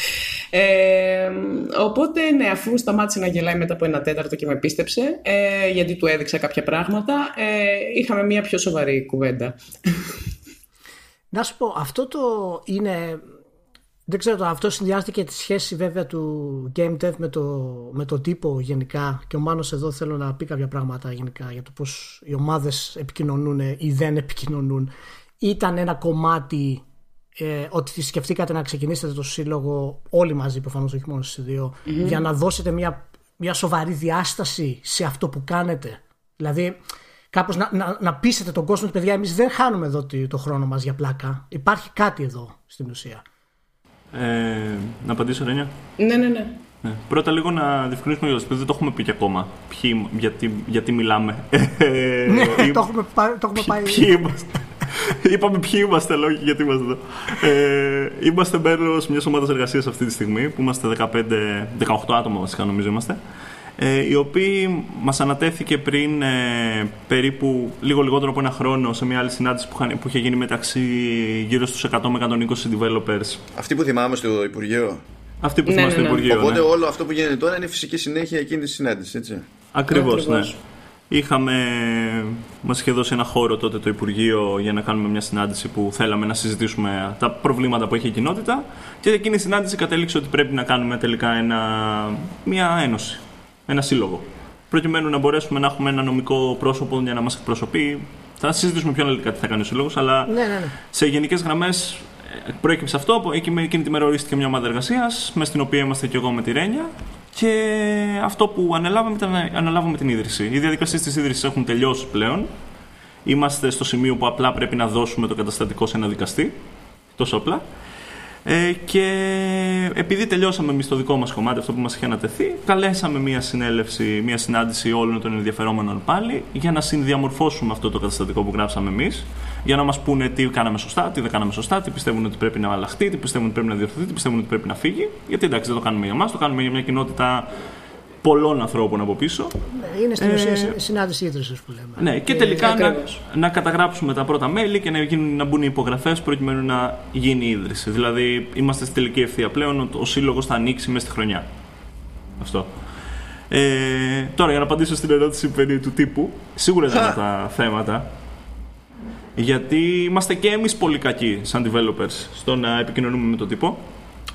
Ε, οπότε, ναι, αφού σταμάτησε να γελάει μετά από ένα τέταρτο και με πίστεψε, ε, γιατί του έδειξα κάποια πράγματα, ε, είχαμε μια πιο σοβαρή κουβέντα. Να σου πω, αυτό το είναι... Δεν ξέρω, αυτό συνδυάζεται και τη σχέση βέβαια του Game Dev με το, με το τύπο γενικά και ο Μάνος εδώ θέλω να πει κάποια πράγματα γενικά για το πώς οι ομάδες επικοινωνούν ή δεν επικοινωνούν ήταν ένα κομμάτι ε, ότι σκεφτήκατε να ξεκινήσετε το σύλλογο όλοι μαζί προφανώς όχι μόνο στις δυο για να δώσετε μια, μια σοβαρή διάσταση σε αυτό που κάνετε δηλαδή κάπως να, να, να πείσετε τον κόσμο ότι παιδιά εμείς δεν χάνουμε εδώ το χρόνο μας για πλάκα υπάρχει κάτι εδώ στην ουσία ε, να απαντήσω Ρένια; Ναι ναι ναι ναι. Πρώτα λίγο να διευκρινίσουμε για το δεν το έχουμε πει και ακόμα. Ποιοι, γιατί, γιατί μιλάμε. ναι, το έχουμε, το έχουμε πάει. Ποιοι είμαστε. Είπαμε ποιοι είμαστε, λόγοι γιατί είμαστε εδώ. Ε, είμαστε μέρο μιας ομάδας εργασίας αυτή τη στιγμή που είμαστε 15, 18 άτομα βασικά νομίζω είμαστε. Ε, οι οποίοι μας ανατέθηκε πριν ε, περίπου λίγο λιγότερο από ένα χρόνο σε μια άλλη συνάντηση που, που είχε γίνει μεταξύ γύρω στους 100 με 120 developers. Αυτή που θυμάμαι στο Υπουργείο. Αυτή που ναι, θυμάμαι ναι, στο ναι. Υπουργείο. Οπότε όλο αυτό που γίνεται τώρα είναι φυσική συνέχεια εκείνης της συνάντησης, έτσι. Ακριβώς, ναι. Είχαμε, μας είχε δώσει ένα χώρο τότε το Υπουργείο για να κάνουμε μια συνάντηση που θέλαμε να συζητήσουμε τα προβλήματα που έχει η κοινότητα και εκείνη η συνάντηση κατέληξε ότι πρέπει να κάνουμε τελικά ένα, μια ένωση, ένα σύλλογο. Προκειμένου να μπορέσουμε να έχουμε ένα νομικό πρόσωπο για να μας εκπροσωπεί. Θα συζητήσουμε πιο αναλυτικά τι θα κάνει ο σύλλογος, αλλά ναι, ναι, ναι. σε γενικές γραμμές ε, προέκυψε αυτό. Εκείνη τη μέρα ορίστηκε μια ομάδα εργασίας, μες στην οποία είμαστε και εγώ με τη Ρένια. Και αυτό που αναλάβαμε ήταν να αναλάβουμε την ίδρυση. Οι διαδικασίες της ίδρυσης έχουν τελειώσει πλέον. Είμαστε στο σημείο που απλά πρέπει να δώσουμε το καταστατικό σε ένα δικαστή. Τόσο απλά. Ε, και επειδή τελειώσαμε εμείς το δικό μας κομμάτι, αυτό που μας είχε ανατεθεί, καλέσαμε μια συνέλευση, μια συνάντηση όλων των ενδιαφερόμενων πάλι για να συνδιαμορφώσουμε αυτό το καταστατικό που γράψαμε εμείς, για να μας πούνε τι κάναμε σωστά, τι δεν κάναμε σωστά, τι πιστεύουν ότι πρέπει να αλλάχτεί, τι πιστεύουν ότι πρέπει να διορθωθεί, τι πιστεύουν ότι πρέπει να φύγει. Γιατί εντάξει, δεν το κάνουμε για εμάς, το κάνουμε για μια κοινότητα πολλών ανθρώπων από πίσω. Ναι, είναι στην ουσία ε, συνάντηση ίδρυσης που λέμε. Ναι, και τελικά να, να, καταγράψουμε τα πρώτα μέλη και να, γίνουν, να μπουν οι υπογραφές προκειμένου να γίνει η ίδρυση. Δηλαδή, είμαστε στη τελική ευθεία πλέον. Ο σύλλογος θα ανοίξει μέσα στη χρονιά. Αυτό. Ε, τώρα, για να απαντήσω στην ερώτηση περί του τύπου, σίγουρα δεν είναι τα θέματα. Γιατί είμαστε και εμείς πολύ κακοί σαν developers στο να επικοινωνούμε με τον τύπο.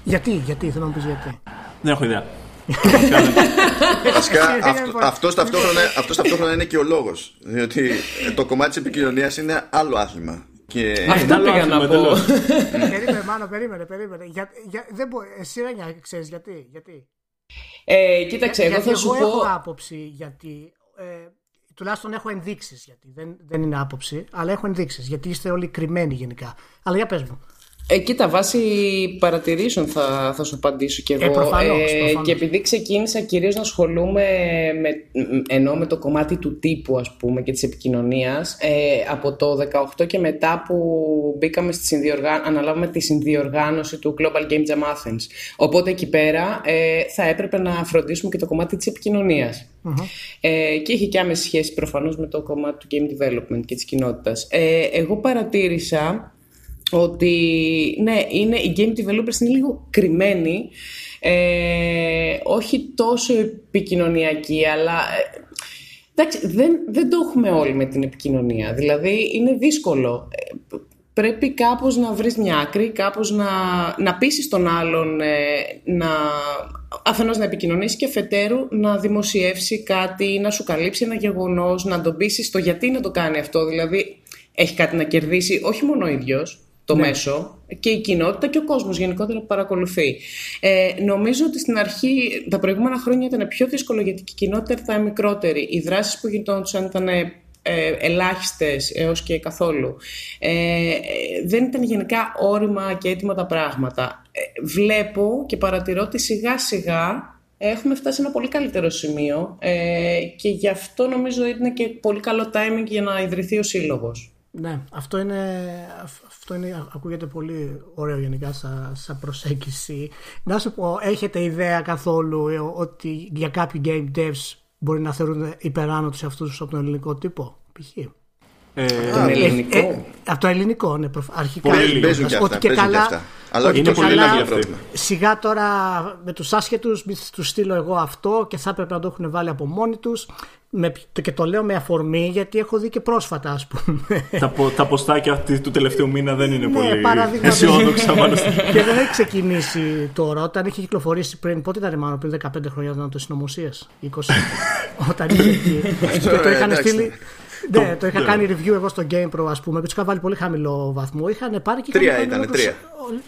Γιατί, γιατί, θέλω να μου πεις γιατί. Δεν έχω ιδέα. Βασικά αυτός ταυτόχρονα, αυτός ταυτόχρονα είναι και ο λόγος. Διότι το κομμάτι της επικοινωνίας είναι άλλο άθλημα. Και... Αυτό πήγα να πω. περίμενε, μάλλον, περίμενε, περίμενε. Για, για, δεν μπο... Εσύ Ρένια, ξέρεις γιατί. γιατί. Ε, κοίταξε, εγώ θα σου εγώ πω... έχω άποψη γιατί ε, τουλάχιστον έχω ενδείξεις γιατί δεν, δεν είναι άποψη, αλλά έχω ενδείξεις γιατί είστε όλοι κρυμμένοι γενικά. Αλλά για πες μου. Ε, κοίτα, βάση παρατηρήσεων θα, θα σου απαντήσω κι εγώ. Ε, προφανώς, ε, Και επειδή ξεκίνησα κυρίως να ασχολούμαι με, ενώ με το κομμάτι του τύπου ας πούμε και της επικοινωνίας ε, από το 18 και μετά που μπήκαμε στη συνδιοργά... αναλάβουμε τη συνδιοργάνωση του Global Game Jam Athens. Οπότε εκεί πέρα ε, θα έπρεπε να φροντίσουμε και το κομμάτι της επικοινωνίας. Ε, και είχε και άμεση σχέση προφανώς με το κομμάτι του game development και της κοινότητας. Ε, εγώ παρατήρησα ότι ναι, είναι, οι game developers είναι λίγο κρυμμένοι, ε, όχι τόσο επικοινωνιακοί, αλλά ε, εντάξει, δεν, δεν το έχουμε όλοι με την επικοινωνία. Δηλαδή είναι δύσκολο. Ε, πρέπει κάπως να βρεις μια άκρη, κάπως να, να πείσεις τον άλλον ε, να αφενός να επικοινωνήσει και φετέρου να δημοσιεύσει κάτι, να σου καλύψει ένα γεγονός, να τον πείσει το γιατί να το κάνει αυτό. Δηλαδή έχει κάτι να κερδίσει όχι μόνο ο ίδιος, το ναι. μέσο και η κοινότητα και ο κόσμος γενικότερα που παρακολουθεί. Ε, νομίζω ότι στην αρχή τα προηγούμενα χρόνια ήταν πιο δύσκολο γιατί η κοινότητα ήταν μικρότερη. Οι δράσεις που γινόντουσαν ήταν ε, ελάχιστες έως και καθόλου. Ε, δεν ήταν γενικά όρημα και έτοιμα τα πράγματα. Ε, βλέπω και παρατηρώ ότι σιγά σιγά έχουμε φτάσει σε ένα πολύ καλύτερο σημείο ε, και γι' αυτό νομίζω είναι και πολύ καλό timing για να ιδρυθεί ο σύλλογος. Ναι, αυτό είναι, αυτό είναι, ακούγεται πολύ ωραίο γενικά σαν, σαν προσέγγιση. Να σου πω, έχετε ιδέα καθόλου ε, ότι για κάποιοι game devs μπορεί να θεωρούν υπεράνω τους αυτούς από τον ελληνικό τύπο, π.χ. Ε, το ελληνικό. Ε, από το ελληνικό, ναι, αρχικά. Πολύ παίζουν και αυτά. Και καλά, Αλλά είναι πολύ καλά, πρόβλημα. Σιγά τώρα με τους άσχετους, τους στείλω εγώ αυτό και θα έπρεπε να το έχουν βάλει από μόνοι τους. Και το λέω με αφορμή γιατί έχω δει και πρόσφατα, ας πούμε. Τα, τα ποστάκια του τελευταίου μήνα δεν είναι ναι, πολύ αισιόδοξα. και δεν έχει ξεκινήσει τώρα. Όταν είχε κυκλοφορήσει πριν, πότε ήταν μάλλον πριν 15 χρόνια, ήταν το συνωμοσία. 20. όταν είχε εκεί. και το είχαν στείλει. Ναι, το είχα ναι. κάνει review εγώ στο GamePro, ας πούμε, και τους είχα βάλει πολύ χαμηλό βαθμό. Είχαν πάρει και Τρία ήταν, τρία.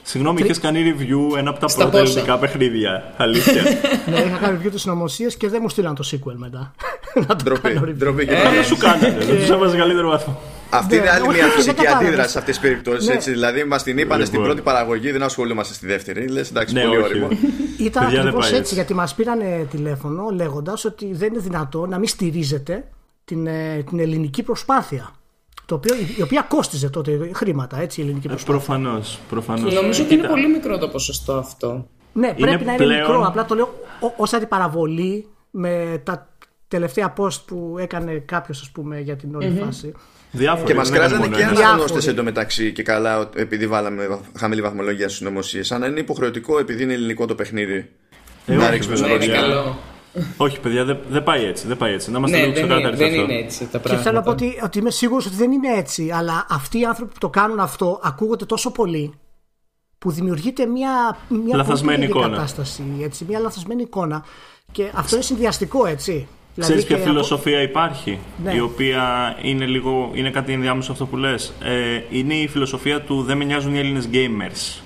Συγγνώμη, είχες κάνει review ένα από τα πρώτα ελληνικά παιχνίδια. Αλήθεια. ναι, είχα κάνει review της συνωμοσία και δεν μου στείλαν το sequel μετά. Να το Ντροπή. Ντροπή και δεν σου κάνανε. Δεν τους έβαζε καλύτερο βαθμό. Αυτή είναι άλλη μια φυσική αντίδραση σε αυτές τις περιπτώσεις. Ναι. Δηλαδή, μας την είπαν στην πρώτη παραγωγή, δεν ασχολούμαστε στη δεύτερη. Λες, εντάξει, ναι, πολύ όριμο. Ήταν ακριβώς έτσι, γιατί μας πήραν τηλέφωνο λέγοντας ότι δεν είναι δυνατό να μην στηρίζετε την, ε, την ελληνική προσπάθεια. Το οποίο, η οποία κόστιζε τότε χρήματα, έτσι, η ελληνική ε, προσπάθεια. Προφανώς. Προφανώς. Νομίζω ότι είναι πολύ μικρό το ποσοστό αυτό. Ναι, πρέπει να είναι μικρό. Απλά το λέω ως αντιπαραβολή με τα τελευταία post που έκανε κάποιος, ας πούμε, για την όλη φάση. Διάφοροι, και μας κράζανε και αναγνώστε εντωμεταξύ και καλά, επειδή βάλαμε χαμηλή βαθμολογία στις νομοσίες. Αν είναι υποχρεωτικό, επειδή είναι ελληνικό το παιχνίδι, ε, να ρίξουμε καλό. Όχι, παιδιά, δεν δε πάει έτσι. Δεν πάει έτσι. Να είμαστε ναι, λίγο ξεκάθαροι Δεν είναι έτσι τα πράγματα. Και θέλω να πω ότι, ότι είμαι σίγουρος ότι δεν είναι έτσι. Αλλά αυτοί οι άνθρωποι που το κάνουν αυτό ακούγονται τόσο πολύ που δημιουργείται μια, μια λαθασμένη εικόνα. κατάσταση. Έτσι, μια λαθασμένη εικόνα. Και αυτό είναι συνδυαστικό, έτσι. Δηλαδή Ξέρεις ποια φιλοσοφία υπάρχει, ναι. η οποία είναι, λίγο, είναι κάτι ενδιάμεσο αυτό που λες. Ε, είναι η φιλοσοφία του δεν με νοιάζουν οι Έλληνες gamers.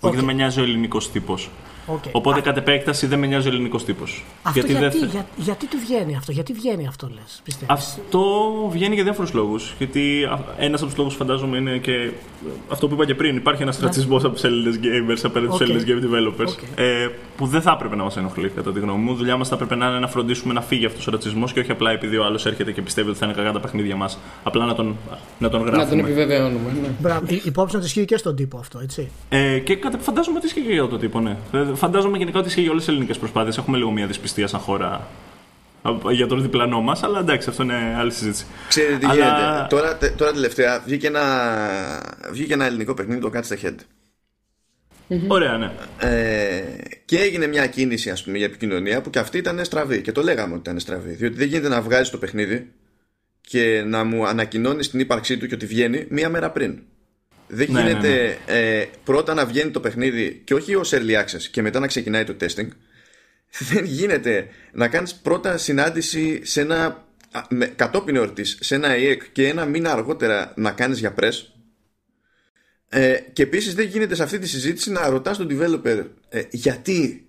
Okay. Όχι δεν με νοιάζει ο ελληνικός τύπος. Okay. Οπότε Α... κατ' επέκταση δεν με νοιάζει ο ελληνικός τύπος. Γιατί, γιατί, για, γιατί του βγαίνει αυτό, γιατί βγαίνει αυτό, λες, πιστεύεις; Αυτό βγαίνει για διάφορους λόγους. Γιατί ένας από τους λόγους φαντάζομαι είναι και αυτό που είπα και πριν. Υπάρχει ένας ρατσισμός από τους Έλληνες gamers απέναντι okay. στου Έλληνες game developers. Okay. Ε, που δεν θα έπρεπε να μας ενοχλεί, κατά τη γνώμη μου. Η δουλειά μας θα έπρεπε να είναι να φροντίσουμε να φύγει αυτός ο ρατσισμός και όχι απλά επειδή ο άλλος έρχεται και πιστεύει ότι θα είναι κακά τα παιχνίδια μας. Απλά να τον, να τον γράφουμε. Να τον επιβεβαιώνουμε. Ναι. Μπράβο. Υπόψη να ισχύει και στον τύπο αυτό, έτσι. Ε, και φαντάζομαι ότι ισχύει και για τον τύπο, ναι. Φαντάζομαι γενικά ότι ισχύει για όλες τις ελληνικές προσπάθειες. Έχουμε λίγο μια δυσπιστία σαν χώρα για τον διπλανό μας, αλλά εντάξει, αυτό είναι άλλη συζήτηση. Ξέρετε τι αλλά... γίνεται. Τώρα, τώρα τελευταία βγήκε ένα, βγήκε ένα ελληνικό παιχνίδι, το Catch the Head. Ωραία, ναι. Ε, και έγινε μια κίνηση ας πούμε, για επικοινωνία που και αυτή ήταν στραβή. Και το λέγαμε ότι ήταν στραβή. Διότι δεν γίνεται να βγάζεις το παιχνίδι και να μου ανακοινώνεις την ύπαρξή του και ότι βγαίνει μία μέρα πριν. Δεν ναι, γίνεται ναι, ναι. Ε, πρώτα να βγαίνει το παιχνίδι και όχι ως early access και μετά να ξεκινάει το testing. Δεν γίνεται να κάνεις πρώτα συνάντηση σε ένα με, κατόπιν εορτής σε ένα EEC και ένα μήνα αργότερα να κάνεις για press ε, και επίσης δεν γίνεται σε αυτή τη συζήτηση να ρωτάς τον developer ε, γιατί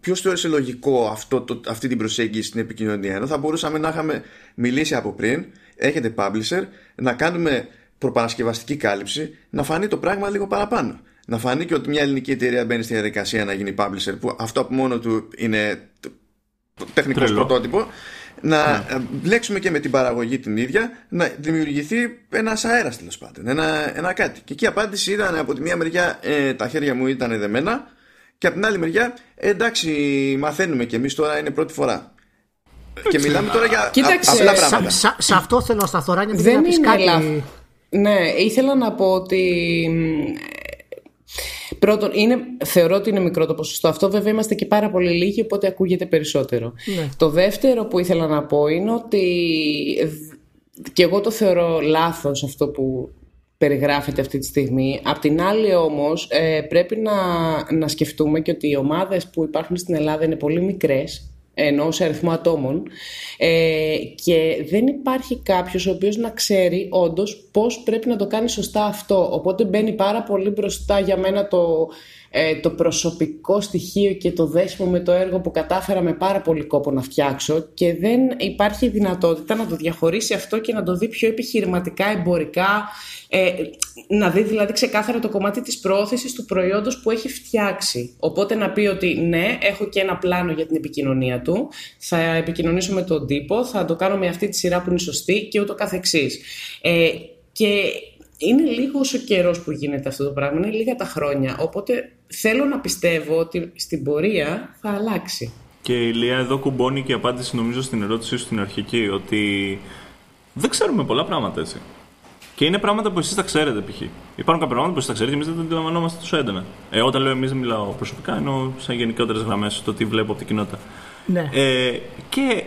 ποιος θεώρησε λογικό αυτό, το, αυτή την προσέγγιση στην επικοινωνία. Ενώ θα μπορούσαμε να είχαμε μιλήσει από πριν, έχετε publisher, να κάνουμε προπαρασκευαστική κάλυψη, να φανεί το πράγμα λίγο παραπάνω. Να φανεί και ότι μια ελληνική εταιρεία μπαίνει στη διαδικασία να γίνει publisher, που αυτό από μόνο του είναι τεχνικό πρωτότυπο να ναι. μπλέξουμε και με την παραγωγή την ίδια, να δημιουργηθεί ένας αέρας τέλος πάντων, ένα, ένα κάτι. Και εκεί η απάντηση ήταν από τη μία μεριά ε, τα χέρια μου ήταν δεμένα, και από την άλλη μεριά ε, εντάξει, μαθαίνουμε και εμείς τώρα είναι πρώτη φορά. Και μιλάμε τώρα για Κοίταξε, απλά πράγματα. Σε αυτό θέλω να σταθώ, Ράνια, δεν να πεις κάτι. Ναι, ήθελα να πω ότι Πρώτον, είναι, θεωρώ ότι είναι μικρό το ποσοστό. Αυτό βέβαια είμαστε και πάρα πολύ λίγοι, οπότε ακούγεται περισσότερο. Ναι. Το δεύτερο που ήθελα να πω είναι ότι και εγώ το θεωρώ λάθος αυτό που περιγράφεται αυτή τη στιγμή. Απ' την άλλη όμως ε, πρέπει να, να σκεφτούμε και ότι οι ομάδες που υπάρχουν στην Ελλάδα είναι πολύ μικρές ενώ σε αριθμό ατόμων ε, και δεν υπάρχει κάποιος ο οποίος να ξέρει όντως πώς πρέπει να το κάνει σωστά αυτό. Οπότε μπαίνει πάρα πολύ μπροστά για μένα το, ε, το προσωπικό στοιχείο και το δέσιμο με το έργο που κατάφερα με πάρα πολύ κόπο να φτιάξω και δεν υπάρχει δυνατότητα να το διαχωρίσει αυτό και να το δει πιο επιχειρηματικά, εμπορικά ε, να δει δηλαδή ξεκάθαρα το κομμάτι της πρόθεσης του προϊόντος που έχει φτιάξει. Οπότε να πει ότι ναι, έχω και ένα πλάνο για την επικοινωνία του, θα επικοινωνήσω με τον τύπο, θα το κάνω με αυτή τη σειρά που είναι σωστή και ούτω καθεξής. Ε, και είναι λίγο ο καιρός που γίνεται αυτό το πράγμα, είναι λίγα τα χρόνια, οπότε θέλω να πιστεύω ότι στην πορεία θα αλλάξει. Και η Λία εδώ κουμπώνει και απάντηση νομίζω στην ερώτησή σου στην αρχική, ότι δεν ξέρουμε πολλά πράγματα έτσι. Και είναι πράγματα που εσείς τα ξέρετε, π.χ. Υπάρχουν κάποια πράγματα που εσείς τα ξέρετε και εμείς δεν τα αντιλαμβανόμαστε τόσο έντονα. Ε, όταν λέω εμείς δεν μιλάω προσωπικά, εννοώ σαν γενικότερες γραμμές το τι βλέπω από την κοινότητα. Ναι. Ε, και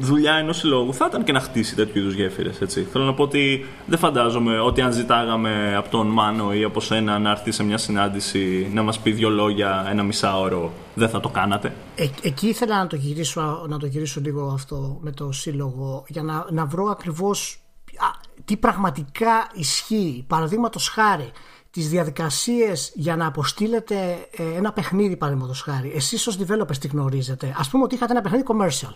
δουλειά ενός συλλόγου θα ήταν και να χτίσει τέτοιου είδους γέφυρες. Θέλω να πω ότι δεν φαντάζομαι ότι αν ζητάγαμε από τον Μάνο ή από σένα να έρθει σε μια συνάντηση να μας πει δύο λόγια ένα μισάωρο, δεν θα το κάνατε; Ε, εκεί ήθελα να το, γυρίσω, να το γυρίσω λίγο αυτό με το σύλλογο για να, να βρω ακριβώς τι πραγματικά ισχύει. Παραδείγματος χάρη, τις διαδικασίες για να αποστείλετε ε, ένα παιχνίδι, παραδείγματος χάρη. Εσείς ως developers τι γνωρίζετε; Α πούμε ότι είχατε ένα παιχνίδι commercial.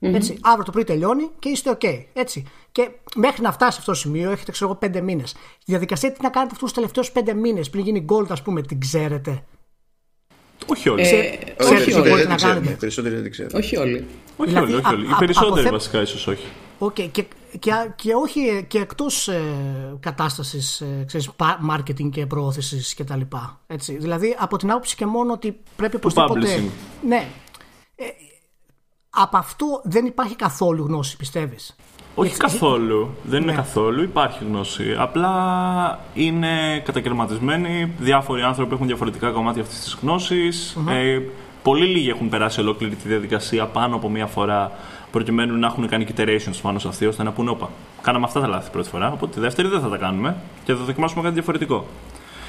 Έτσι, αύριο το πρωί τελειώνει και είστε OK. Έτσι. Και μέχρι να φτάσει σε αυτό το σημείο έχετε, ξέρω εγώ, πέντε μήνες. Η διαδικασία τι να κάνετε αυτούς τους τελευταίους πέντε μήνες πριν γίνει gold, ας πούμε, την ξέρετε; Όχι όλοι. Ε, όχι όλοι. να κάνετε. Περισσότεροι δεν ξέρουν. Όχι όλοι. Όχι δηλαδή, όλοι, όχι όλοι. Οι περισσότεροι βασικά ίσως όχι. Okay. Και, και, και όχι και εκτός ε, κατάστασης ε, ξέρεις, marketing και προώθησης και τα λοιπά. Έτσι. Δηλαδή από την άποψη και μόνο ότι πρέπει οπωσδήποτε... Ναι. Ε, από αυτό δεν υπάρχει καθόλου γνώση πιστεύεις; Όχι καθόλου. Δεν είναι ναι. καθόλου. Υπάρχει γνώση. Απλά είναι κατακαιρματισμένοι. Διάφοροι άνθρωποι έχουν διαφορετικά κομμάτια αυτής της γνωση Ε, πολύ λίγοι έχουν περάσει ολόκληρη τη διαδικασία πάνω από μία φορά προκειμένου να έχουν κάνει iterations πάνω σε αυτή, ώστε να πούνε: Όπα, κάναμε αυτά τα λάθη πρώτη φορά. Οπότε τη δεύτερη δεν θα τα κάνουμε και θα δοκιμάσουμε κάτι διαφορετικό.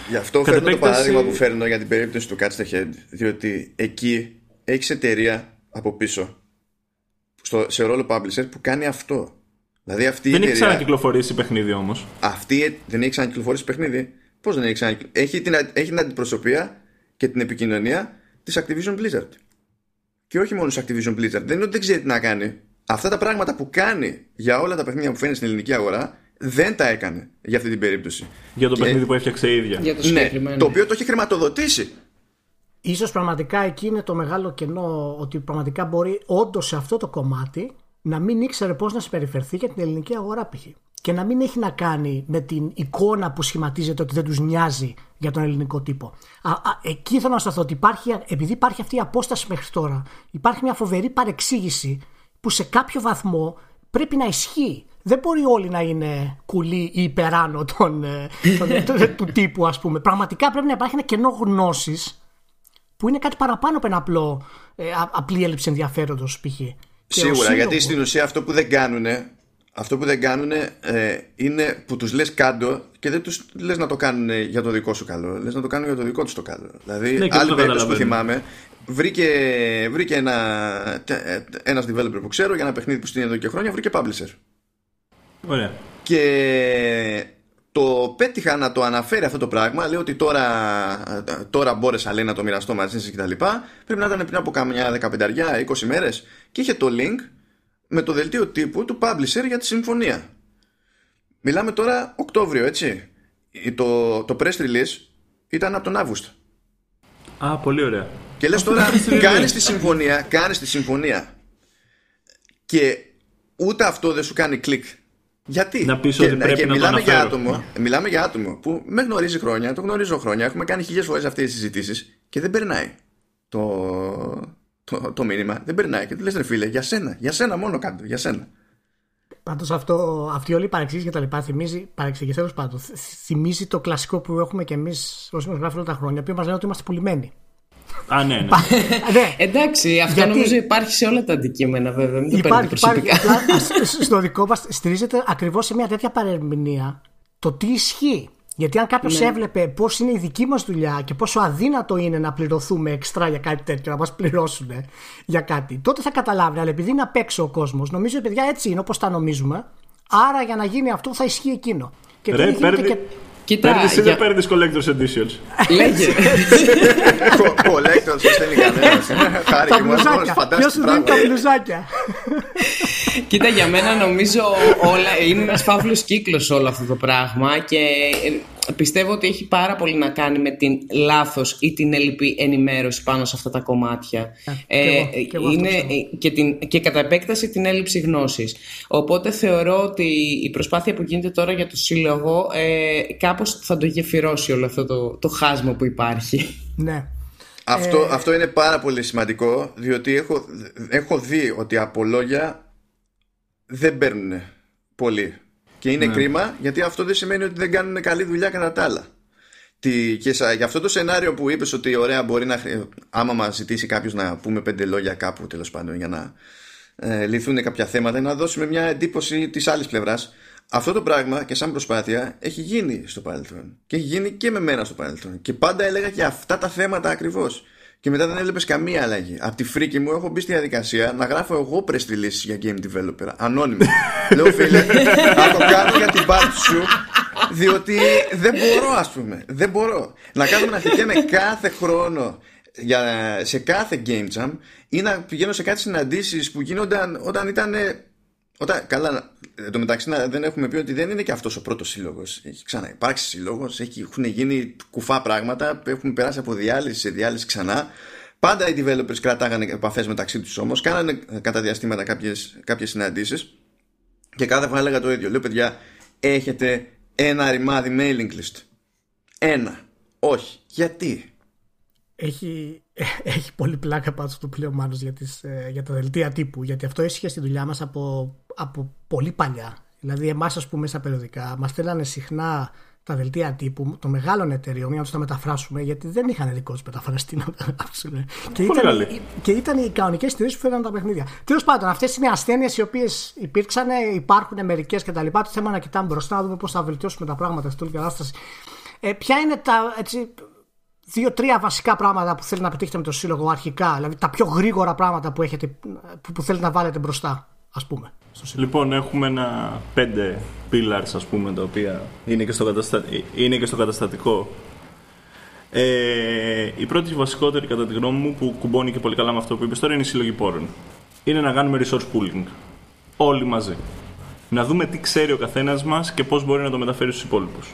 Γι' αυτό Κατ φέρνω επέκταση... το παράδειγμα που φέρνω για την περίπτωση του Catch the Head. Διότι εκεί έχεις εταιρεία από πίσω στο, σε ρόλο publisher που κάνει αυτό. Δηλαδή αυτή δεν η έχει ξανακυκλοφορήσει παιχνίδι όμως. Αυτή δεν έχει ξανακυκλοφορήσει παιχνίδι. Πώς δεν έχει ξανακυκλοφορήσει. Έχει την, έχει την αντιπροσωπεία και την επικοινωνία της Activision Blizzard. Και όχι μόνο της Activision Blizzard. Δεν είναι ότι δεν ξέρει τι να κάνει. Αυτά τα πράγματα που κάνει για όλα τα παιχνίδια που φαίνει στην ελληνική αγορά δεν τα έκανε για αυτή την περίπτωση. Για το παιχνίδι που έφτιαξε η ίδια. Για το ναι, το οποίο το έχει χρηματοδοτήσει. Ίσως πραγματικά εκεί είναι το μεγάλο κενό ότι πραγματικά μπορεί όντως σε αυτό το κομμάτι να μην ήξερε πώς να συμπεριφερθεί για την ελληνική αγορά π.χ. Και να μην έχει να κάνει με την εικόνα που σχηματίζεται ότι δεν τους νοιάζει για τον ελληνικό τύπο. Α, α, εκεί θέλω να σταθώ ότι υπάρχει, επειδή υπάρχει αυτή η απόσταση μέχρι τώρα, υπάρχει μια φοβερή παρεξήγηση που σε κάποιο βαθμό πρέπει να ισχύει. Δεν μπορεί όλοι να είναι κουλοί ή υπεράνω τον, ε, τον, του τύπου, ας πούμε. Πραγματικά πρέπει να υπάρχει ένα κενό γνώσης που είναι κάτι παραπάνω από ένα απλό, ε, απλή έλλειψη ενδιαφέροντος π.χ. Σίγουρα, γιατί στην ουσία αυτό που δεν κάνουν αυτό που δεν κάνουν ε, είναι που τους λες κάντο και δεν τους λες να το κάνουν για το δικό σου καλό. Λες να το κάνουν για το δικό τους το καλό. Δηλαδή, ναι, άλλη περίπτωση που θυμάμαι, βρήκε, βρήκε ένα, ένας developer που ξέρω για ένα παιχνίδι που στείλει εδώ και χρόνια, βρήκε publisher. Ωραία. Και το πέτυχα να το αναφέρει αυτό το πράγμα. Λέει ότι τώρα, τώρα μπόρεσα λέει, να το μοιραστώ μαζί σας κτλ. Πρέπει να ήταν πριν από κάμια 15 20 μέρες. Και είχε το link με το δελτίο τύπου του publisher για τη συμφωνία. Μιλάμε τώρα Οκτώβριο, έτσι. Το, το press release ήταν από τον Αύγουστο. Α, πολύ ωραία. Και λες τώρα, κάνεις τη συμφωνία, κάνεις τη συμφωνία και ούτε αυτό δεν σου κάνει κλικ. Γιατί; Να πεις ότι πρέπει να μιλάμε, για άτομο, μιλάμε για άτομο που με γνωρίζει χρόνια, το γνωρίζω χρόνια, έχουμε κάνει χιλιάδε φορές αυτές τις συζητήσεις και δεν περνάει το, το, το μήνυμα. Δεν περνάει. Και του λες, ρε φίλε, για σένα, για σένα μόνο κάτω, για σένα. Πάντως αυτή όλη η παρεξήγηση και τα λοιπά θυμίζει, παρεξήγηση τέλο πάντων, θυμίζει το κλασικό που έχουμε κι εμείς όσοι μα γράφουν όλα τα χρόνια, που μας λένε ότι είμαστε πουλημένοι. Α, ναι, ναι. ναι. Εντάξει, αυτό Γιατί... νομίζω υπάρχει σε όλα τα αντικείμενα, βέβαια. Μην το υπάρχει, προσωπικά. Υπάρχει, στο δικό μας στηρίζεται ακριβώς σε μια τέτοια παρερμηνία το τι ισχύει. Γιατί αν κάποιος ναι. έβλεπε πώς είναι η δική μας δουλειά και πόσο αδύνατο είναι να πληρωθούμε εξτρά για κάτι τέτοιο, να μας πληρώσουν για κάτι, τότε θα καταλάβει. Αλλά επειδή είναι απ' έξω ο κόσμος, νομίζω, παιδιά, έτσι είναι όπως τα νομίζουμε. Άρα για να γίνει αυτό θα ισχύει εκείνο. Και Ρε, παίρνει, και... Κοίτα, παίρνεις ή δεν παίρνεις Collector's Editions; Λέγε. Collector's δεν είναι κανένας. Τα μπλουζάκια. Ποιος σου δίνει τα μπλουζάκια; Κοίτα, για μένα νομίζω όλα, είναι ένας φαύλος κύκλος όλο αυτό το πράγμα και πιστεύω ότι έχει πάρα πολύ να κάνει με την λάθος ή την έλλειπη ενημέρωση πάνω σε αυτά τα κομμάτια. Ε, ε, και εγώ, είναι, και, την, και κατά επέκταση την έλλειψη γνώσης. Οπότε θεωρώ ότι η προσπάθεια που γίνεται τώρα για το σύλλογο ε, κάπως θα το γεφυρώσει όλο αυτό το, το χάσμα που υπάρχει. Ναι. Αυτό, ε... αυτό είναι πάρα πολύ σημαντικό διότι έχω, έχω δει ότι από λόγια δεν παίρνουν πολύ και είναι ναι. κρίμα γιατί αυτό δεν σημαίνει ότι δεν κάνουν καλή δουλειά κατά τα άλλα. Τι, και για αυτό το σενάριο που είπες ότι ωραία μπορεί να άμα μας ζητήσει κάποιος να πούμε πέντε λόγια κάπου τέλος πάντων για να ε, λυθούν κάποια θέματα να δώσουμε μια εντύπωση της άλλης πλευράς αυτό το πράγμα και σαν προσπάθεια έχει γίνει στο παρελθόν και έχει γίνει και με μένα στο παρελθόν και πάντα έλεγα και αυτά τα θέματα ακριβώς και μετά δεν έβλεπες καμία αλλαγή. Από τη φρίκη μου έχω μπει στη διαδικασία να γράφω εγώ press για game developer. Ανώνυμο. Λέω φίλε, να το κάνω για την πάρτι σου, διότι δεν μπορώ, ας πούμε. Δεν μπορώ. Να κάνω να με κάθε χρόνο για, σε κάθε game jam ή να πηγαίνω σε κάτι συναντήσεις που γίνονταν όταν ήταν όταν, καλά, εν τω μεταξύ δεν έχουμε πει ότι δεν είναι και αυτός ο πρώτος σύλλογος. Έχει ξαναυπάρξει σύλλογος, έχουν γίνει κουφά πράγματα, έχουν περάσει από διάλυση σε διάλυση ξανά. Πάντα οι developers κρατάγανε επαφές μεταξύ τους όμως, κάνανε κατά διαστήματα κάποιες συναντήσεις και κάθε φορά έλεγα το ίδιο. Λέω, παιδιά, έχετε ένα ρημάδι mailing list. Ένα. Όχι. Γιατί; Έχει, έχει πολύ πλάκα πάνω στο πλέον για, ε, για τα δελτία τύπου. Γιατί αυτό έσχε στη δουλειά μας από από πολύ παλιά. Δηλαδή, εμάς, ας πούμε, στα περιοδικά, μας στέλνανε συχνά τα δελτία τύπου των μεγάλων εταιριών για να τους τα μεταφράσουμε, γιατί δεν είχαν δικό τους μεταφραστή να τα γράψουν. Και ήταν, και ήταν οι κανονικές εταιρείε που φέρναν τα παιχνίδια. Τέλος πάντων, αυτές είναι ασθένειες οι οποίες υπήρξαν, υπάρχουν μερικές κτλ. Το θέμα να κοιτάμε μπροστά, να δούμε πώς θα βελτιώσουμε τα πράγματα στην όλη κατάσταση. Ε, ποια είναι τα έτσι, δύο-τρία βασικά πράγματα που θέλετε να πετύχετε με το σύλλογο αρχικά, δηλαδή τα πιο γρήγορα πράγματα που, έχετε, που, που θέλετε να βάλετε μπροστά, ας πούμε. Λοιπόν, έχουμε ένα πέντε pillars, ας πούμε, τα οποία είναι και στο, καταστα... είναι και στο καταστατικό. Ε, η πρώτη και βασικότερη, κατά τη γνώμη μου, που κουμπώνει και πολύ καλά με αυτό που είπες τώρα, είναι η συλλογή πόρων. Είναι να κάνουμε resource pooling. Όλοι μαζί. Να δούμε τι ξέρει ο καθένας μας και πώς μπορεί να το μεταφέρει στους υπόλοιπους.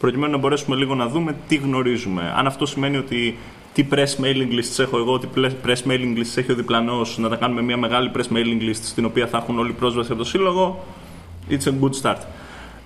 Προκειμένου να μπορέσουμε λίγο να δούμε τι γνωρίζουμε. Αν αυτό σημαίνει ότι τι press mailing lists έχω εγώ, τι press mailing lists έχει ο διπλανός, να τα κάνουμε μια μεγάλη press mailing list στην οποία θα έχουν όλοι πρόσβαση από το σύλλογο. It's a good start.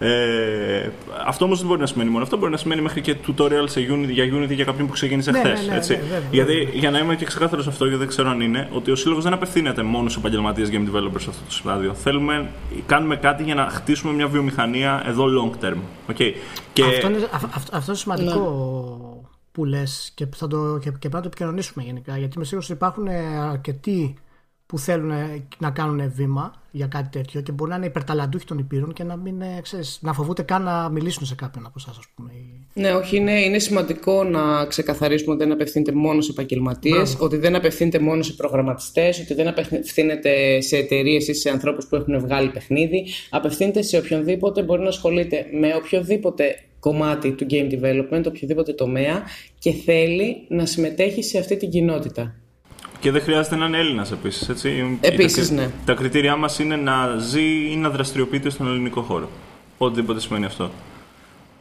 Ε, αυτό όμως δεν μπορεί να σημαίνει μόνο αυτό, μπορεί να σημαίνει μέχρι και tutorial σε Unity, για Unity για κάποιον που ξεκίνησε ναι, χθες. Ναι, ναι, ναι, ναι, γιατί για να είμαι και ξεκάθαρος αυτό, γιατί δεν ξέρω αν είναι, ότι ο σύλλογος δεν απευθύνεται μόνο σε επαγγελματίες game developers σε αυτό το στάδιο. Θέλουμε, κάνουμε κάτι για να χτίσουμε μια βιομηχανία εδώ long term. Okay. Και... Αυτό, είναι, αυτό, αυτό είναι σημαντικό που λες και, θα το, και, και πρέπει να το επικοινωνήσουμε γενικά. Γιατί είμαι σίγουρος ότι υπάρχουν αρκετοί που θέλουν να κάνουν βήμα για κάτι τέτοιο και μπορεί να είναι υπερταλαντούχοι των υπήρων και να μην ε, ξέρεις, να φοβούνται καν να μιλήσουν σε κάποιον από εσάς, ας πούμε. Ναι, όχι, είναι, είναι σημαντικό να ξεκαθαρίσουμε ότι δεν απευθύνεται μόνο σε επαγγελματίες, ότι δεν απευθύνεται μόνο σε προγραμματιστές, ότι δεν απευθύνεται σε εταιρείες ή σε ανθρώπους που έχουν βγάλει παιχνίδι. Απευθύνεται σε οποιονδήποτε μπορεί να ασχολείται με οποιοδήποτε κομμάτι του game development, οποιοδήποτε τομέα και θέλει να συμμετέχει σε αυτή την κοινότητα. Και δεν χρειάζεται να είναι Έλληνας επίσης. Επίσης, ναι. Τα κριτήριά μας είναι να ζει ή να δραστηριοποιείται στον ελληνικό χώρο. Οτιδήποτε σημαίνει αυτό.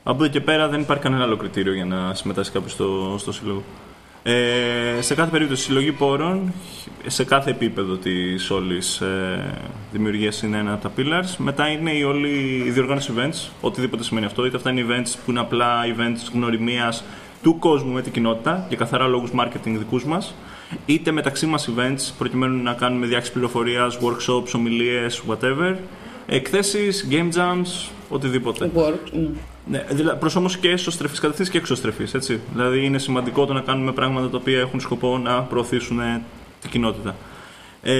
Από εδώ και πέρα δεν υπάρχει κανένα άλλο κριτήριο για να συμμετάσχει κάποιος στο, στο σύλλογο. Ε, σε κάθε περίπτωση, συλλογή πόρων σε κάθε επίπεδο της όλης ε, δημιουργίας είναι ένα από τα pillars. Μετά είναι η όλη η διοργάνωση events, οτιδήποτε σημαίνει αυτό. Είτε αυτά είναι events που είναι απλά events γνωριμίας του κόσμου με την κοινότητα για καθαρά λόγους marketing δικούς μας, είτε μεταξύ μας events προκειμένου να κάνουμε διάχυση πληροφορίας, workshops, ομιλίες, whatever. Εκθέσεις, game jams, οτιδήποτε. Work, ναι. Ναι, δηλαδή, προς όμως και εσωστρεφής κατευθύνσεις και εξωστρεφής, έτσι. Δηλαδή είναι σημαντικό το να κάνουμε πράγματα τα οποία έχουν σκοπό να προωθήσουν την κοινότητα. Ε,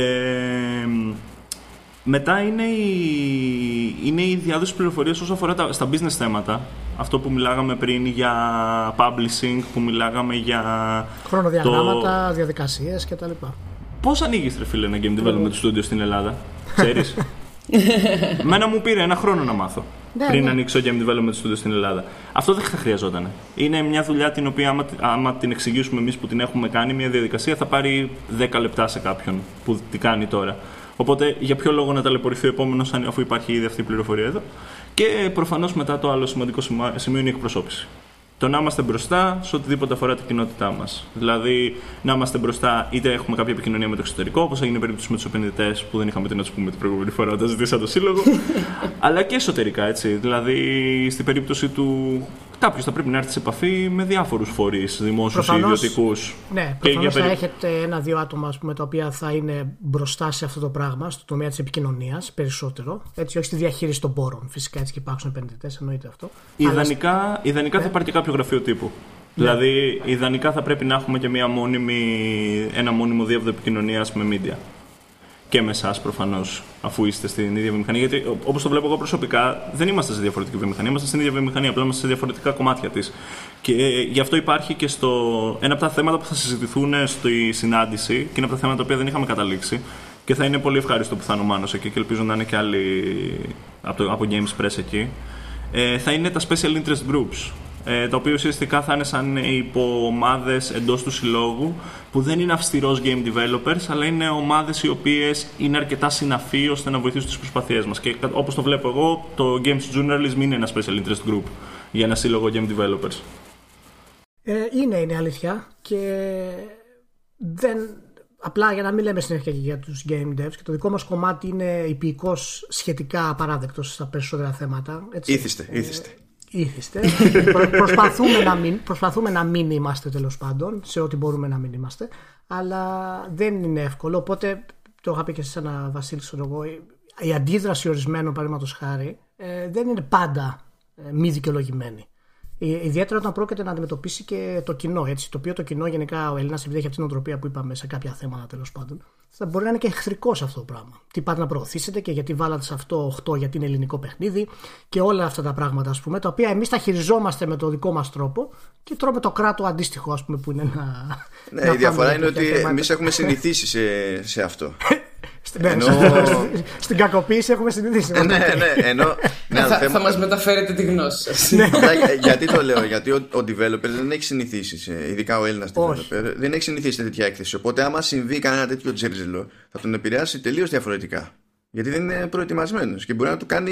μετά είναι η, είναι η διάδοση πληροφορίας όσο αφορά τα, στα business θέματα. Αυτό που μιλάγαμε πριν για publishing, που μιλάγαμε για. Χρονοδιαγράμματα, το... διαδικασίες κτλ. Πώς ανοίγεις, ρε φίλε, ένα game development studio στην Ελλάδα, ξέρεις; Μένα μου πήρε ένα χρόνο να μάθω. Ναι, πριν ναι. ανοίξω game development studio στην Ελλάδα. Αυτό δεν θα χρειαζόταν. Είναι μια δουλειά την οποία, άμα, άμα την εξηγήσουμε εμείς που την έχουμε κάνει, μια διαδικασία θα πάρει 10 λεπτά σε κάποιον που την κάνει τώρα. Οπότε, για ποιο λόγο να ταλαιπωρηθεί ο επόμενος, αφού υπάρχει ήδη αυτή η πληροφορία εδώ. Και προφανώς μετά το άλλο σημαντικό σημείο είναι η εκπροσώπηση το να είμαστε μπροστά σε οτιδήποτε αφορά την κοινότητά μας. Δηλαδή, να είμαστε μπροστά είτε έχουμε κάποια επικοινωνία με το εξωτερικό, όπως έγινε η περίπτωση με τους επενδυτές που δεν είχαμε τι να τους πούμε την προηγούμενη φορά όταν ζητήσα το σύλλογο, αλλά και εσωτερικά έτσι. Δηλαδή, στην περίπτωση του κάποιος θα πρέπει να έρθει σε επαφή με διάφορους φορείς, δημόσιους ή ιδιωτικούς. Ναι, προφανώς θα έχετε ένα-δύο άτομα πούμε, τα οποία θα είναι μπροστά σε αυτό το πράγμα, στο τομέα της επικοινωνίας περισσότερο. Έτσι, όχι στη διαχείριση των πόρων. Φυσικά έτσι και υπάρχουν επενδυτές, εννοείται αυτό. Ιδανικά, Αλλά... ιδανικά ναι. θα υπάρχει και κάποιο γραφείο τύπου. Ναι. Δηλαδή, ιδανικά θα πρέπει να έχουμε και μια μόνιμη, ένα μόνιμο διεύθυνο επικοινωνίας με media και με εσάς προφανώς, αφού είστε στην ίδια βιομηχανία. Γιατί όπως το βλέπω εγώ προσωπικά, δεν είμαστε σε διαφορετική βιομηχανία. Είμαστε στην ίδια βιομηχανία, απλά είμαστε σε διαφορετικά κομμάτια της. Και ε, γι' αυτό υπάρχει και στο. Ένα από τα θέματα που θα συζητηθούν στη συνάντηση και είναι από τα θέματα τα οποία δεν είχαμε καταλήξει. Και θα είναι πολύ ευχάριστο που θα είναι ο Μάνος εκεί και ελπίζω να είναι και άλλοι από, το, από Games Press εκεί. Ε, θα είναι τα Special Interest Groups ε, τα οποία ουσιαστικά θα είναι σαν υποομάδε εντός του συλλόγου που δεν είναι αυστηρός game developers, αλλά είναι ομάδες οι οποίες είναι αρκετά συναφεί ώστε να βοηθήσουν τις προσπαθίες μας. Και όπως το βλέπω εγώ, το Games Journalism είναι ένα special interest group για ένα σύλλογο game developers. Ε, είναι, είναι αλήθεια. Και δεν, απλά για να μην λέμε συνέχεια και για τους game devs και το δικό μας κομμάτι είναι υπηκός σχετικά απαράδεκτος στα περισσότερα θέματα. Έτσι. Ήθιστε, ήθιστε ήθιστε. προσπαθούμε, να μην, προσπαθούμε να μην είμαστε τέλος πάντων σε ό,τι μπορούμε να μην είμαστε. Αλλά δεν είναι εύκολο. Οπότε το είχα πει και σε ένα Βασίλης, εγώ, η αντίδραση ορισμένων παραδείγματος χάρη ε, δεν είναι πάντα ε, μη δικαιολογημένη. Ε, ιδιαίτερα όταν πρόκειται να αντιμετωπίσει και το κοινό. Έτσι, το οποίο το κοινό γενικά ο Έλληνας, επειδή έχει αυτή την οτροπία που είπαμε σε κάποια θέματα τέλος πάντων, θα μπορεί να είναι και εχθρικό σε αυτό το πράγμα. Τι πάτε να προωθήσετε και γιατί βάλατε σε αυτό 8 γιατί είναι ελληνικό παιχνίδι και όλα αυτά τα πράγματα, ας πούμε, τα οποία εμείς τα χειριζόμαστε με το δικό μας τρόπο και τρώμε το κράτο αντίστοιχο, ας πούμε, που είναι ένα. Ναι, η διαφορά είναι ότι εμείς έχουμε συνηθίσει σε, σε αυτό. Ναι, ενώ... Στην κακοποίηση έχουμε συνηθίσει. ναι, ναι, ενώ... ναι, θα, θέμα... θα μας μεταφέρετε τη γνώση σας. Ναι. γιατί το λέω, Γιατί ο, ο developer δεν έχει συνηθίσει, σε, ειδικά ο Έλληνας developer, δεν έχει συνηθίσει σε τέτοια έκθεση. Οπότε, άμα συμβεί κανένα τέτοιο τζέρζελο, θα τον επηρεάσει τελείως διαφορετικά. Γιατί δεν είναι προετοιμασμένος και μπορεί να του κάνει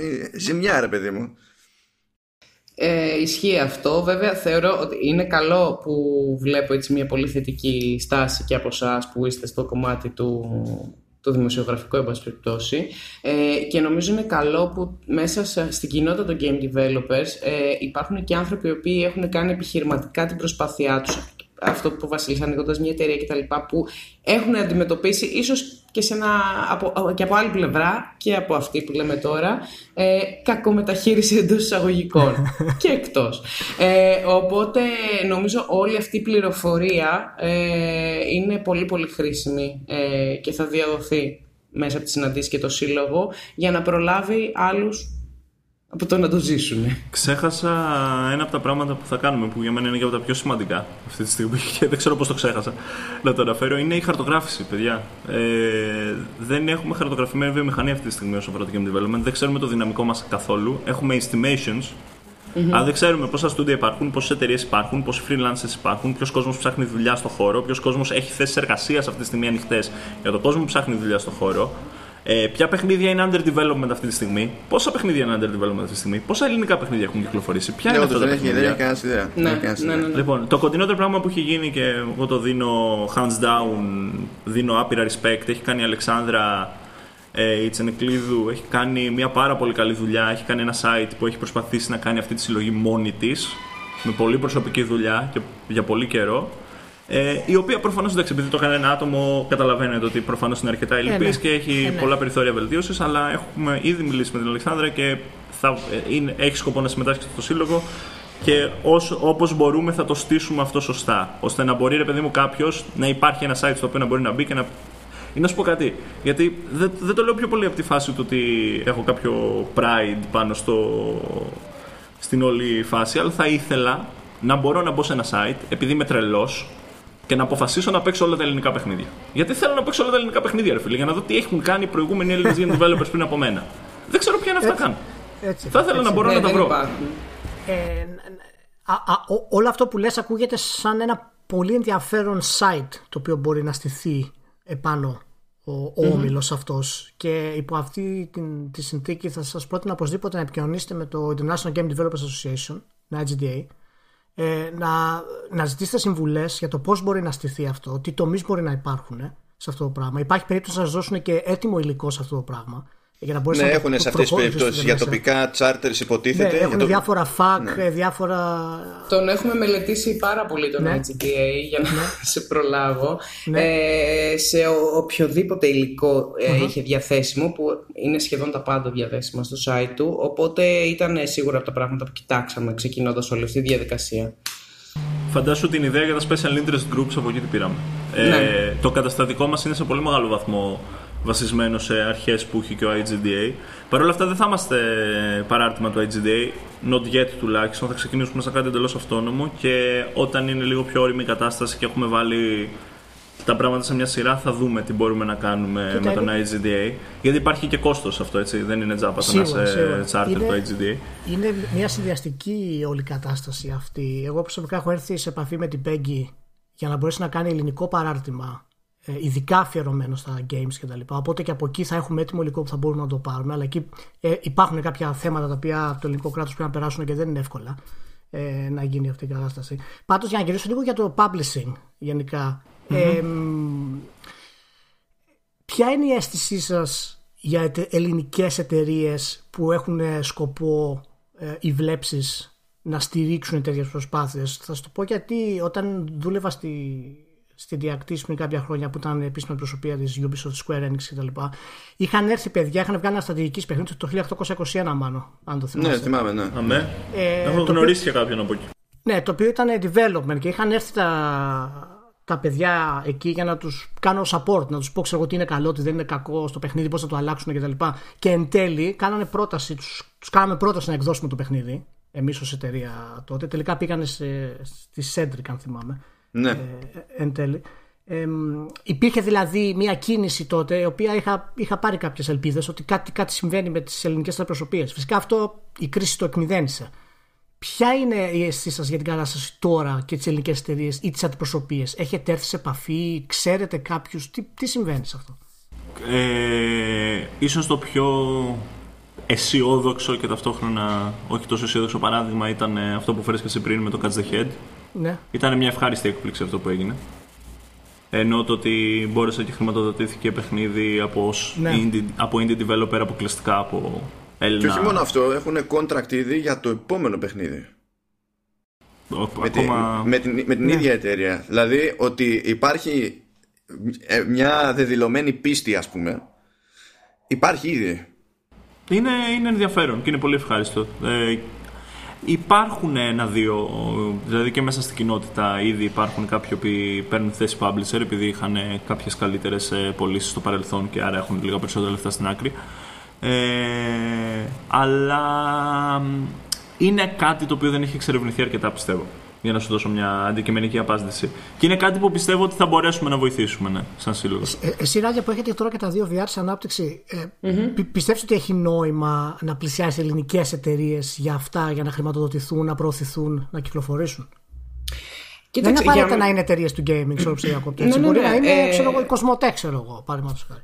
ε, ζημιά, ρε παιδί μου. Ε, ισχύει αυτό. Βέβαια, θεωρώ ότι είναι καλό που βλέπω έτσι μια πολύ θετική στάση και από εσάς που είστε στο κομμάτι του, το δημοσιογραφικό, εν πάση περιπτώσει. Ε, και νομίζω είναι καλό που μέσα στην κοινότητα των game developers ε, υπάρχουν και άνθρωποι οι οποίοι έχουν κάνει επιχειρηματικά την προσπάθειά τους αυτό που Βασίλης ανοίγοντας μια εταιρεία κτλ. που έχουν αντιμετωπίσει ίσως και, σε ένα, από, και από άλλη πλευρά και από αυτή που λέμε τώρα ε, κακομεταχείριση εντός εισαγωγικών και εκτός. Ε, οπότε νομίζω όλη αυτή η πληροφορία ε, είναι πολύ πολύ χρήσιμη ε, και θα διαδοθεί μέσα από τη συναντήση και το σύλλογο για να προλάβει άλλους από το να το ζήσουν. Ξέχασα ένα από τα πράγματα που θα κάνουμε που για μένα είναι και από τα πιο σημαντικά αυτή τη στιγμή και δεν ξέρω πώς το ξέχασα να το αναφέρω. Είναι η χαρτογράφηση, παιδιά. Ε, δεν έχουμε χαρτογραφημένη βιομηχανία αυτή τη στιγμή όσο αφορά το game development. Δεν ξέρουμε το δυναμικό μας καθόλου. Έχουμε estimations. Mm-hmm. Αλλά δεν ξέρουμε πόσα στούντια υπάρχουν, πόσες εταιρείες υπάρχουν, πόσοι freelancers υπάρχουν, ποιος κόσμος ψάχνει δουλειά στο χώρο, ποιος κόσμος έχει θέσεις εργασίας αυτή τη στιγμή ανοιχτές για τον κόσμο που ψάχνει δουλειά στο χώρο. Ε, ποια παιχνίδια είναι under development αυτή τη στιγμή, πόσα παιχνίδια είναι under development αυτή τη στιγμή, πόσα ελληνικά παιχνίδια έχουν κυκλοφορήσει, ποια ναι, είναι αυτά τα παιχνίδια. Δεν έχει κανένας ιδέα. Ναι, ναι, ναι, ναι, Λοιπόν, το κοντινότερο πράγμα που έχει γίνει και εγώ το δίνω hands down, δίνω άπειρα respect, έχει κάνει η Αλεξάνδρα ε, η Τσενεκλίδου, έχει κάνει μια πάρα πολύ καλή δουλειά, έχει κάνει ένα site που έχει προσπαθήσει να κάνει αυτή τη συλλογή μόνη της, με πολύ προσωπική δουλειά και για πολύ καιρό. Ε, η οποία προφανώς εντάξει, επειδή το έκανε ένα άτομο, καταλαβαίνετε ότι προφανώς είναι αρκετά ελληπή ε, ναι. και έχει ε, ναι. πολλά περιθώρια βελτίωσης. Αλλά έχουμε ήδη μιλήσει με την Αλεξάνδρα και θα, ε, είναι, έχει σκοπό να συμμετάσχει στο σύλλογο και όπως μπορούμε θα το στήσουμε αυτό σωστά. ώστε να μπορεί, ρε παιδί μου, κάποιος να υπάρχει ένα site στο οποίο να μπορεί να μπει και να. Ή να σου πω κάτι, γιατί δεν, δεν το λέω πιο πολύ από τη φάση του ότι έχω κάποιο pride πάνω στο, στην όλη φάση, αλλά θα ήθελα να μπορώ να μπω σε ένα site, επειδή είμαι τρελός, και να αποφασίσω να παίξω όλα τα ελληνικά παιχνίδια. Γιατί θέλω να παίξω όλα τα ελληνικά παιχνίδια, ρε φίλε, για να δω τι έχουν κάνει οι προηγούμενοι Έλληνες game developers πριν από μένα. Δεν ξέρω ποια είναι αυτά καν. Θα ήθελα να μπορώ να ναι, τα βρω. Ε, α, α, όλο αυτό που λες ακούγεται σαν ένα πολύ ενδιαφέρον site το οποίο μπορεί να στηθεί επάνω ο, ο mm-hmm. όμιλος αυτός και υπό αυτή την, τη συνθήκη θα σας πρότεινα οπωσδήποτε να επικοινωνήσετε με το International Game Developers Association, το IGDA, ε, να, να ζητήσετε συμβουλές για το πώς μπορεί να στηθεί αυτό, τι τομείς μπορεί να υπάρχουν ε, σε αυτό το πράγμα. Υπάρχει περίπτωση να σας δώσουν και έτοιμο υλικό σε αυτό το πράγμα. Για να ναι, έχουν σε αυτές τις περιπτώσεις για τοπικά charters υποτίθεται. Ναι, έχουν το... διάφορα FAQ, ναι. διάφορα. Τον έχουμε μελετήσει πάρα πολύ τον ναι. για να ναι. σε προλάβω. Ναι. Ε, σε οποιοδήποτε υλικό ε, είχε διαθέσιμο, που είναι σχεδόν τα πάντα διαθέσιμα στο site του. Οπότε ήταν σίγουρα από τα πράγματα που κοιτάξαμε ξεκινώντας όλη αυτή τη διαδικασία. Φαντάσου την ιδέα για τα special interest groups από εκεί τι πήραμε. Ε, ναι. το καταστατικό μας είναι σε πολύ μεγάλο βαθμό βασισμένο σε αρχές που έχει και ο IGDA. Παρ' όλα αυτά δεν θα είμαστε παράρτημα του IGDA, not yet τουλάχιστον. Θα ξεκινήσουμε σαν κάτι εντελώς αυτόνομο και όταν είναι λίγο πιο όρημη η κατάσταση και έχουμε βάλει τα πράγματα σε μια σειρά, θα δούμε τι μπορούμε να κάνουμε με τον IGDA. Γιατί υπάρχει και κόστος αυτό, έτσι. Δεν είναι τζάπα το να σε charter το IGDA. Είναι μια συνδυαστική όλη κατάσταση αυτή. Εγώ προσωπικά έχω έρθει σε επαφή με την Peggy για να μπορέσει να κάνει ελληνικό παράρτημα ε, ειδικά αφιερωμένο στα games κτλ. Οπότε και από εκεί θα έχουμε έτοιμο υλικό που θα μπορούμε να το πάρουμε. Αλλά εκεί ε, υπάρχουν κάποια θέματα τα οποία το ελληνικό κράτος πρέπει να περάσουν και δεν είναι εύκολα ε, να γίνει αυτή η κατάσταση. Πάντως, για να γυρίσω λίγο για το publishing γενικά. Ε, ποια είναι η αίσθησή σας για ελληνικές εταιρείες που έχουν σκοπό ε, οι βλέψεις να στηρίξουν τέτοιες προσπάθειες; Θα σου το πω γιατί όταν δούλευα στη στη διακτήση πριν κάποια χρόνια που ήταν επίσημη προσωπία της Ubisoft Square Enix κτλ. Είχαν έρθει παιδιά, είχαν βγάλει ένα στρατηγικής παιχνίδι το 1821, μάλλον. Αν το θυμάστε. Ναι, θυμάμαι, ναι. Αμέ. Ε, Έχω γνωρίσει και κάποιον από εκεί. Ναι, το οποίο ήταν development και είχαν έρθει τα, τα παιδιά εκεί για να τους κάνω support, να τους πω ξέρω ότι είναι καλό, ότι δεν είναι κακό στο παιχνίδι, πώς θα το αλλάξουν κτλ. Και, και εν τέλει κάνανε πρόταση, τους κάναμε πρόταση να εκδώσουμε το παιχνίδι, εμείς ως εταιρεία τότε. Τελικά πήγανε στη Cedric, αν θυμάμαι ναι. ε, εν τέλει. Ε, υπήρχε δηλαδή μια κίνηση τότε η οποία είχα, είχα πάρει κάποιες ελπίδες ότι κάτι, κάτι συμβαίνει με τις ελληνικές αντιπροσωπείες. Φυσικά αυτό η κρίση το εκμυδένισε. Ποια είναι η αίσθηση σας για την κατάσταση τώρα και τις ελληνικές εταιρείες ή τις αντιπροσωπείες, Έχετε έρθει σε επαφή, ξέρετε κάποιους, τι, τι συμβαίνει σε αυτό; Ε, ίσως το πιο αισιόδοξο και ταυτόχρονα όχι τόσο αισιόδοξο παράδειγμα ήταν αυτό που φέρεις και εσύ πριν με το Catch the Head ναι. Ήταν μια ευχάριστη έκπληξη αυτό που έγινε. Ενώ το ότι μπόρεσε και χρηματοδοτήθηκε παιχνίδι από, ναι. indie, από indie developer αποκλειστικά από Έλληνα. Και όχι μόνο αυτό, έχουν contract ήδη για το επόμενο παιχνίδι. με, ακόμα... με, την, με την ναι. ίδια εταιρεία. Δηλαδή ότι υπάρχει ε, μια δεδηλωμένη πίστη, ας πούμε. Υπάρχει ήδη. Είναι, είναι ενδιαφέρον και είναι πολύ ευχάριστο. Ε, Υπάρχουν ένα-δύο, δηλαδή και μέσα στην κοινότητα ήδη υπάρχουν κάποιοι που παίρνουν θέση publisher επειδή είχαν κάποιες καλύτερες ε, πωλήσεις στο παρελθόν και άρα έχουν λίγα περισσότερα λεφτά στην άκρη. Ε, αλλά είναι κάτι το οποίο δεν έχει εξερευνηθεί αρκετά πιστεύω για να σου δώσω μια αντικειμενική απάντηση. Και είναι κάτι που πιστεύω ότι θα μπορέσουμε να βοηθήσουμε, ναι, σαν σύλλογος. Ε, εσύ, Ράγια, που έχετε τώρα και τα δύο VR σε ανάπτυξη, ε, mm-hmm. πιστεύεις ότι έχει νόημα να πλησιάσει ελληνικές εταιρείες για αυτά, για να χρηματοδοτηθούν, να προωθηθούν, να κυκλοφορήσουν; Κοίταξε, δεν είναι απαραίτητα για... να είναι εταιρείες του gaming, ξέρω ψηφιακό. Ναι, ναι, ναι, Μπορεί να είναι, ε... ξέρω εγώ, η Κοσμοτέ, ξέρω εγώ, παραδείγματος χάρη.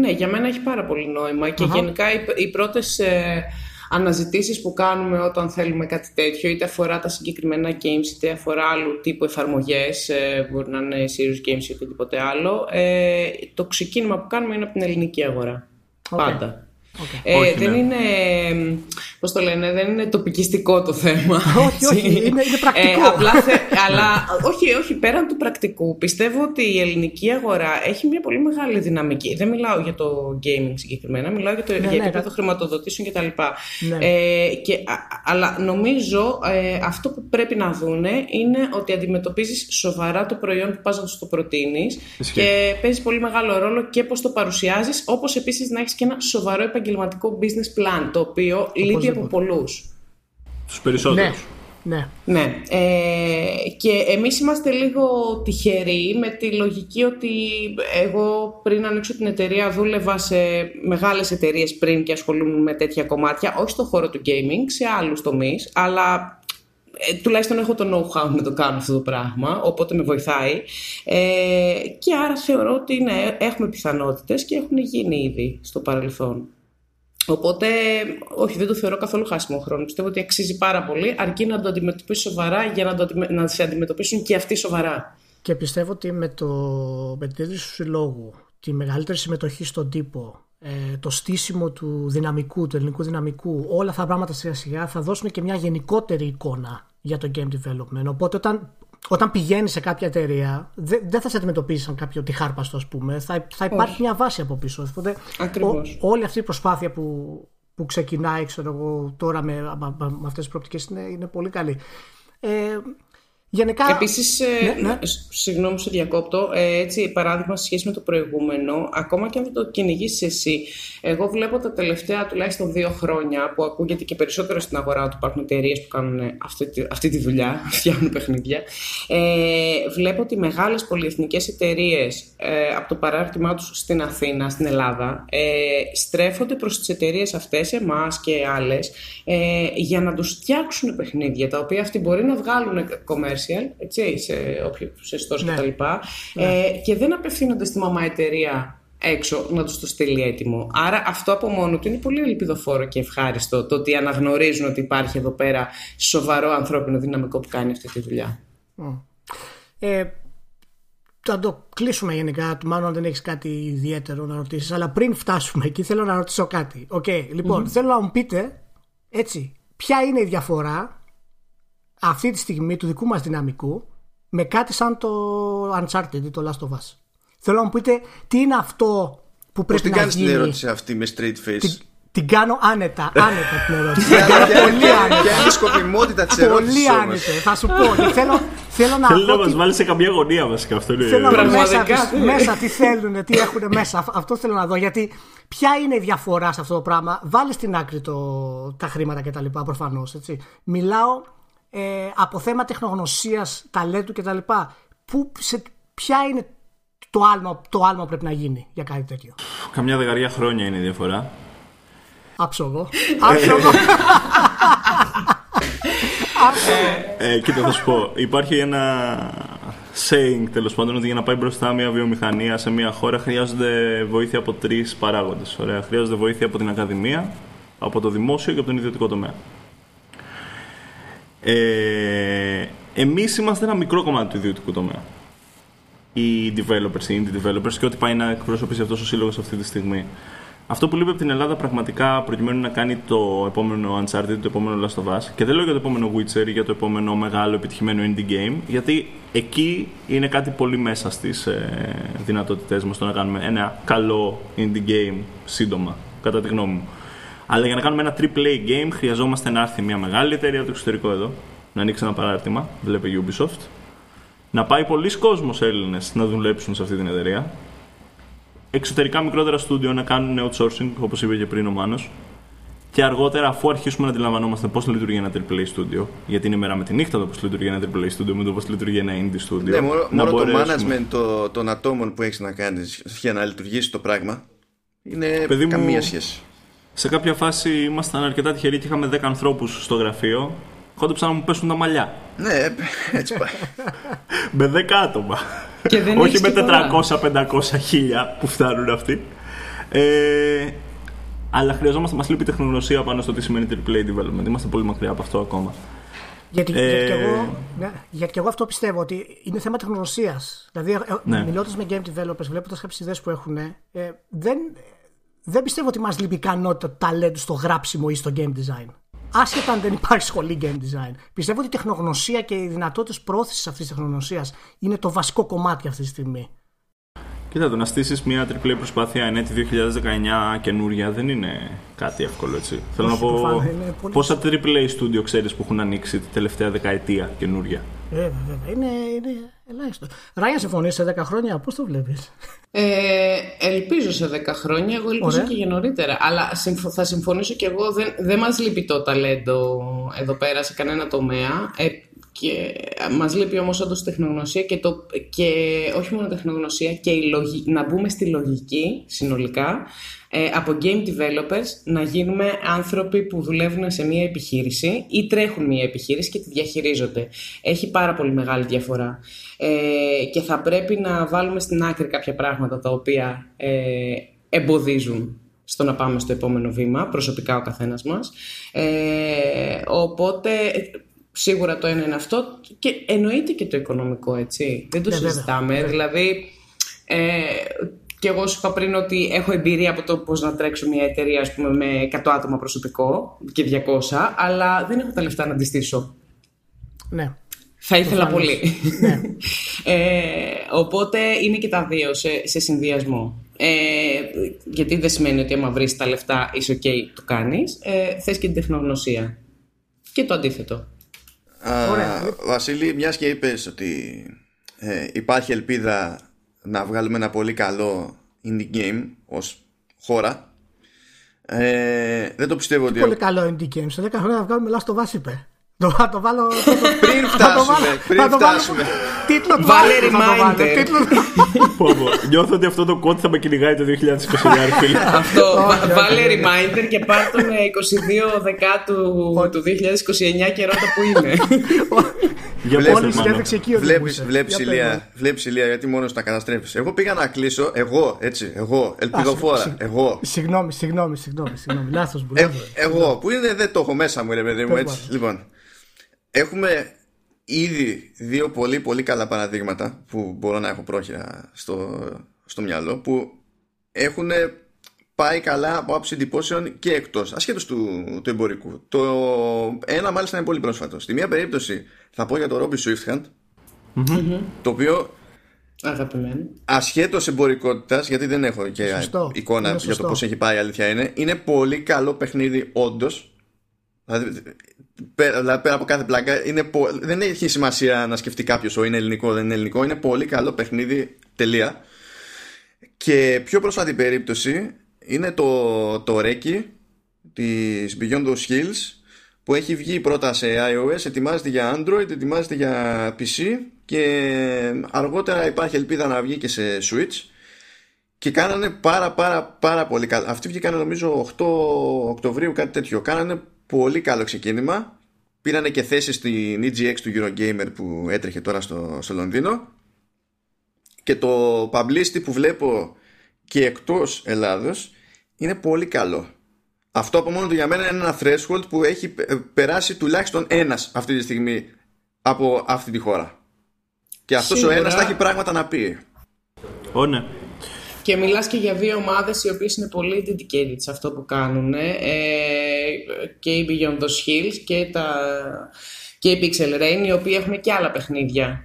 Ναι, για μένα έχει πάρα πολύ νόημα και uh-huh. γενικά οι, οι πρώτες. Ε, αναζητήσεις που κάνουμε όταν θέλουμε κάτι τέτοιο, είτε αφορά τα συγκεκριμένα games, είτε αφορά άλλου τύπου εφαρμογές, ε, μπορεί να είναι serious games ή οτιδήποτε άλλο, ε, το ξεκίνημα που κάνουμε είναι από την ελληνική αγορά. Πάντα. Okay. Ε, δεν ναι. είναι, πώς το λένε, δεν είναι τοπικιστικό το θέμα. όχι, όχι, είναι, είναι πρακτικό. Ε, απλά αλλά όχι, όχι, πέραν του πρακτικού. Πιστεύω ότι η ελληνική αγορά έχει μια πολύ μεγάλη δυναμική. Δεν μιλάω για το gaming συγκεκριμένα, μιλάω για το ναι, για ναι, επίπεδο χρηματοδοτήσεων κτλ. Ναι. Ε, και, αλλά νομίζω ε, αυτό που πρέπει να δούνε είναι ότι αντιμετωπίζεις σοβαρά το προϊόν που πας να του το προτείνεις και παίζεις πολύ μεγάλο ρόλο και πώς το παρουσιάζεις, όπως επίσης να έχεις και ένα σοβαρό επαγγελματικό επαγγελματικό business plan, το οποίο λείπει από πολλούς. Τους περισσότερους. Ναι. Ναι. ναι. Ε, και εμείς είμαστε λίγο τυχεροί με τη λογική ότι εγώ πριν ανοίξω την εταιρεία δούλευα σε μεγάλες εταιρείες πριν και ασχολούμαι με τέτοια κομμάτια, όχι στον χώρο του gaming, σε άλλους τομείς, αλλά ε, τουλάχιστον έχω το know-how να το κάνω αυτό το πράγμα, οπότε με βοηθάει. Ε, και άρα θεωρώ ότι ναι, έχουμε πιθανότητες και έχουν γίνει ήδη στο παρελθόν. Οπότε, όχι, δεν το θεωρώ καθόλου χάσιμο χρόνο. Πιστεύω ότι αξίζει πάρα πολύ, αρκεί να το αντιμετωπίσει σοβαρά για να, το, να σε αντιμετωπίσουν και αυτοί σοβαρά. Και πιστεύω ότι με, το, με τη του συλλόγου, τη μεγαλύτερη συμμετοχή στον τύπο, ε, το στήσιμο του δυναμικού, του ελληνικού δυναμικού, όλα αυτά τα πράγματα σιγά σιγά θα δώσουν και μια γενικότερη εικόνα για το game development. Οπότε όταν όταν πηγαίνεις σε κάποια εταιρεία, δεν θα σε αντιμετωπίσει σαν κάποιο τυχάρπαστο, ας πούμε. Θα, θα υπάρχει μια βάση από πίσω. Οπότε, όλη αυτή η προσπάθεια που, που ξεκινάει, ξέρω εγώ, τώρα με, με, με αυτές τις προοπτικές είναι, είναι πολύ καλή. Ε, Γενικά... Επίσης, ε, ναι, ναι. συγγνώμη σε διακόπτω, ε, έτσι παράδειγμα σε σχέση με το προηγούμενο, ακόμα και αν δεν το κυνηγήσει εσύ, εγώ βλέπω τα τελευταία τουλάχιστον δύο χρόνια που ακούγεται και περισσότερο στην αγορά ότι υπάρχουν εταιρείες που κάνουν αυτή, αυτή τη δουλειά, φτιάχνουν παιχνίδια. Ε, βλέπω ότι μεγάλες πολυεθνικές εταιρείες ε, από το παράρτημά τους στην Αθήνα, στην Ελλάδα, ε, στρέφονται προς τις εταιρείες αυτές, εμάς και άλλες, ε, για να τους φτιάξουν παιχνίδια τα οποία αυτοί μπορεί να βγάλουν commerce έτσι, σε, σε stores ναι. κτλ. Ναι. Ε, και δεν απευθύνονται στη μαμά εταιρεία έξω να τους το στείλει έτοιμο. Άρα αυτό από μόνο του είναι πολύ ελπιδοφόρο και ευχάριστο το ότι αναγνωρίζουν ότι υπάρχει εδώ πέρα σοβαρό ανθρώπινο δυναμικό που κάνει αυτή τη δουλειά. Ε, θα το κλείσουμε γενικά, μάλλον δεν έχεις κάτι ιδιαίτερο να ρωτήσεις. Αλλά πριν φτάσουμε εκεί, θέλω να ρωτήσω κάτι. Okay, λοιπόν, θέλω να μου πείτε έτσι, ποια είναι η διαφορά αυτή τη στιγμή του δικού μας δυναμικού με κάτι σαν το Uncharted ή το Last of Us. Θέλω να μου πείτε τι είναι αυτό που πρέπει να γίνει. Πώς την κάνεις την ερώτηση αυτή με straight face; Την, την κάνω άνετα, άνετα την ερώτηση. την κάνω πολύ άνετα. Ποια είναι η σκοπιμότητα της ερώτησης Πολύ άνετα, θα σου πω. θέλω, θέλω να Θέλω να μας βάλει σε καμία γωνία βασικά αυτό. Είναι θέλω να μέσα, μέσα τι θέλουν, τι έχουν μέσα. Αυτό θέλω να δω. Γιατί ποια είναι η διαφορά σε αυτό το πράγμα; Βάλει στην άκρη το, τα χρήματα κτλ. Προφανώς. Μιλάω ε, από θέμα τεχνογνωσίας, ταλέντου κτλ. Πού, σε, ποια είναι το άλμα, το άλμα που πρέπει να γίνει για κάτι τέτοιο; Καμιά δεκαετία χρόνια είναι η διαφορά. Άψογο. Άψογο. ε, κοίτα, θα σου πω. Υπάρχει ένα saying τέλος πάντων ότι για να πάει μπροστά μια βιομηχανία σε μια χώρα χρειάζονται βοήθεια από τρεις παράγοντες. Χρειάζονται βοήθεια από την Ακαδημία, από το δημόσιο και από τον ιδιωτικό τομέα. Ε, εμείς είμαστε ένα μικρό κομμάτι του ιδιωτικού τομέα. Οι developers, οι indie developers και ό,τι πάει να εκπροσωπήσει αυτός ο σύλλογος αυτή τη στιγμή. Αυτό που λείπει από την Ελλάδα πραγματικά προκειμένου να κάνει το επόμενο Uncharted, το επόμενο Last of Us και δεν λέω για το επόμενο Witcher ή για το επόμενο μεγάλο επιτυχημένο indie game, γιατί εκεί είναι κάτι πολύ μέσα στις ε, δυνατότητές μας το να κάνουμε ένα καλό indie game σύντομα, κατά τη γνώμη μου. Αλλά για να κάνουμε ένα AAA game χρειαζόμαστε να έρθει μια μεγάλη εταιρεία από το εξωτερικό εδώ, να ανοίξει ένα παράρτημα, βλέπει Ubisoft, να πάει πολλοί κόσμος Έλληνες να δουλέψουν σε αυτή την εταιρεία, εξωτερικά μικρότερα στούντιο να κάνουν outsourcing, όπως είπε και πριν ο Μάνος, και αργότερα, αφού αρχίσουμε να αντιλαμβανόμαστε πώς λειτουργεί ένα AAA studio, γιατί είναι μέρα με τη νύχτα το πώς λειτουργεί ένα AAA studio με το πώς λειτουργεί ένα indie studio. Ναι, μόνο, μόνο μπορέσουμε... το management το, των ατόμων που έχεις να κάνεις για να λειτουργήσει το πράγμα είναι Παιδί καμία μου, σχέση. Σε κάποια φάση ήμασταν αρκετά τυχεροί και είχαμε 10 ανθρώπους στο γραφείο. Κόντεψαν να μου πέσουν τα μαλλιά. Ναι, έτσι πάει. με 10 άτομα. Όχι με 400-500 χίλια που φτάνουν αυτοί. Ε, αλλά χρειαζόμαστε, μας λείπει τεχνογνωσία πάνω στο τι σημαίνει AAA development. Είμαστε πολύ μακριά από αυτό ακόμα. Γιατί, ε... γιατί, και εγώ, ναι, γιατί και εγώ αυτό πιστεύω ότι είναι θέμα τεχνογνωσίας. Δηλαδή, ε, ναι. μιλώντας με game developers, βλέποντας κάποιες ιδέες που έχουν, ε, δεν, δεν πιστεύω ότι μας λείπει ικανότητα ταλέντου στο γράψιμο ή στο game design. Άσχετα αν δεν υπάρχει σχολή game design. Πιστεύω ότι η τεχνογνωσία και οι δυνατότητες πρόθεση αυτής της τεχνογνωσίας είναι το βασικό κομμάτι αυτή τη στιγμή. Κοίτα, το να στήσεις μια τριπλή προσπάθεια εν έτη 2019 καινούρια δεν είναι κάτι εύκολο έτσι. Θέλω να πω. Πολύ... Πόσα AAA studio ξέρεις που έχουν ανοίξει τη τελευταία δεκαετία καινούρια; Ε, βέβαια, είναι, είναι ελάχιστο. Ράια, συμφωνεί σε 10 χρόνια, πώς το βλέπεις; Ε, ελπίζω σε 10 χρόνια, εγώ ελπίζω Ωραία. και για νωρίτερα. Αλλά θα συμφωνήσω και εγώ, δεν, δεν μας λείπει το ταλέντο εδώ πέρα σε κανένα τομέα. Ε, και μας λείπει όμως όντως τεχνογνωσία και, το, και όχι μόνο τεχνογνωσία και η να μπούμε στη λογική συνολικά ε, από game developers να γίνουμε άνθρωποι που δουλεύουν σε μια επιχείρηση ή τρέχουν μια επιχείρηση και τη διαχειρίζονται. Έχει πάρα πολύ μεγάλη διαφορά. Ε, και θα πρέπει να βάλουμε στην άκρη κάποια πράγματα τα οποία ε, εμποδίζουν στο να πάμε στο επόμενο βήμα, προσωπικά ο καθένας μας. Ε, οπότε Σίγουρα το ένα είναι αυτό και εννοείται και το οικονομικό, έτσι. Δεν το ναι, συζητάμε. Δηλαδή, ε, και εγώ σου είπα πριν ότι έχω εμπειρία από το πώς να τρέξω μια εταιρεία ας πούμε, με 100 άτομα προσωπικό και 200, αλλά δεν έχω τα λεφτά να αντιστήσω. Ναι. Θα ήθελα πολύ. Ναι. ε, οπότε είναι και τα δύο σε, σε συνδυασμό. Ε, γιατί δεν σημαίνει ότι άμα βρεις τα λεφτά είσαι ok, το κάνεις. Ε, θες και την τεχνογνωσία. Και το αντίθετο. Βασίλη, μιας και είπες ότι ε, υπάρχει ελπίδα να βγάλουμε ένα πολύ καλό indie game ως χώρα. Ε, δεν το πιστεύω ότι. Πολύ καλό indie game. Σε 10 χρόνια θα βγάλουμε Last of Us είπε. Το, θα το βάλω. πριν φτάσουμε. πριν φτάσουμε. Τίτλο του Βάλε reminder. Νιώθω ότι αυτό το κόντ θα με κυνηγάει το 2029. Αυτό. Βάλε reminder και πάρ' τον 22 Δεκάτου του 2029 και ρώτα που είναι. Βλέπεις ηλία, βλέπεις ηλία γιατί μόνος τα καταστρέφεις. Εγώ πήγα να κλείσω, εγώ, έτσι, εγώ, ελπιδοφόρα, εγώ. Συγγνώμη, συγγνώμη, συγγνώμη, λάθος μου. Ε, εγώ, που είναι δεν το έχω μέσα μου, ρε παιδί μου, έτσι. Λοιπόν, έχουμε ήδη δύο πολύ πολύ καλά παραδείγματα που μπορώ να έχω πρόχειρα στο, στο μυαλό που έχουν πάει καλά από άψη εντυπώσεων και εκτός ασχέτως του, του εμπορικού. Το ένα μάλιστα είναι πολύ πρόσφατο. Στη μία περίπτωση θα πω για το Robbie Swifthand το οποίο Αγαπημένο. Ασχέτως εμπορικότητας, γιατί δεν έχω και εικόνα για το πώς έχει πάει η αλήθεια είναι, είναι πολύ καλό παιχνίδι, όντως. Δηλαδή, πέρα, πέρα από κάθε πλάκα, είναι, δεν έχει σημασία να σκεφτεί κάποιος είναι ελληνικό, δεν είναι ελληνικό. Είναι πολύ καλό παιχνίδι, τελεία. Και πιο πρόσφατη περίπτωση είναι το, το Reiki της Beyond Those Hills που έχει βγει πρώτα σε iOS, ετοιμάζεται για Android, ετοιμάζεται για PC και αργότερα υπάρχει ελπίδα να βγει και σε Switch και κάνανε πάρα πάρα πάρα πολύ καλά. Αυτή βγήκαν νομίζω 8 Οκτωβρίου κάτι τέτοιο. Κάνανε πολύ καλό ξεκίνημα. Πήρανε και θέση στην EGX του Eurogamer που έτρεχε τώρα στο, στο Λονδίνο. Και το publicity που βλέπω και εκτός Ελλάδος είναι πολύ καλό. Αυτό από μόνο του για μένα είναι ένα threshold που έχει περάσει τουλάχιστον ένας αυτή τη στιγμή από αυτή τη χώρα. Και αυτός ο ένας θα έχει πράγματα να πει. Ω, ναι. Και μιλάς και για δύο ομάδες οι οποίες είναι πολύ dedicated σε αυτό που κάνουν. Ε, και η Beyond the Hills και, τα, και η Pixel Rain, οι οποίοι έχουν και άλλα παιχνίδια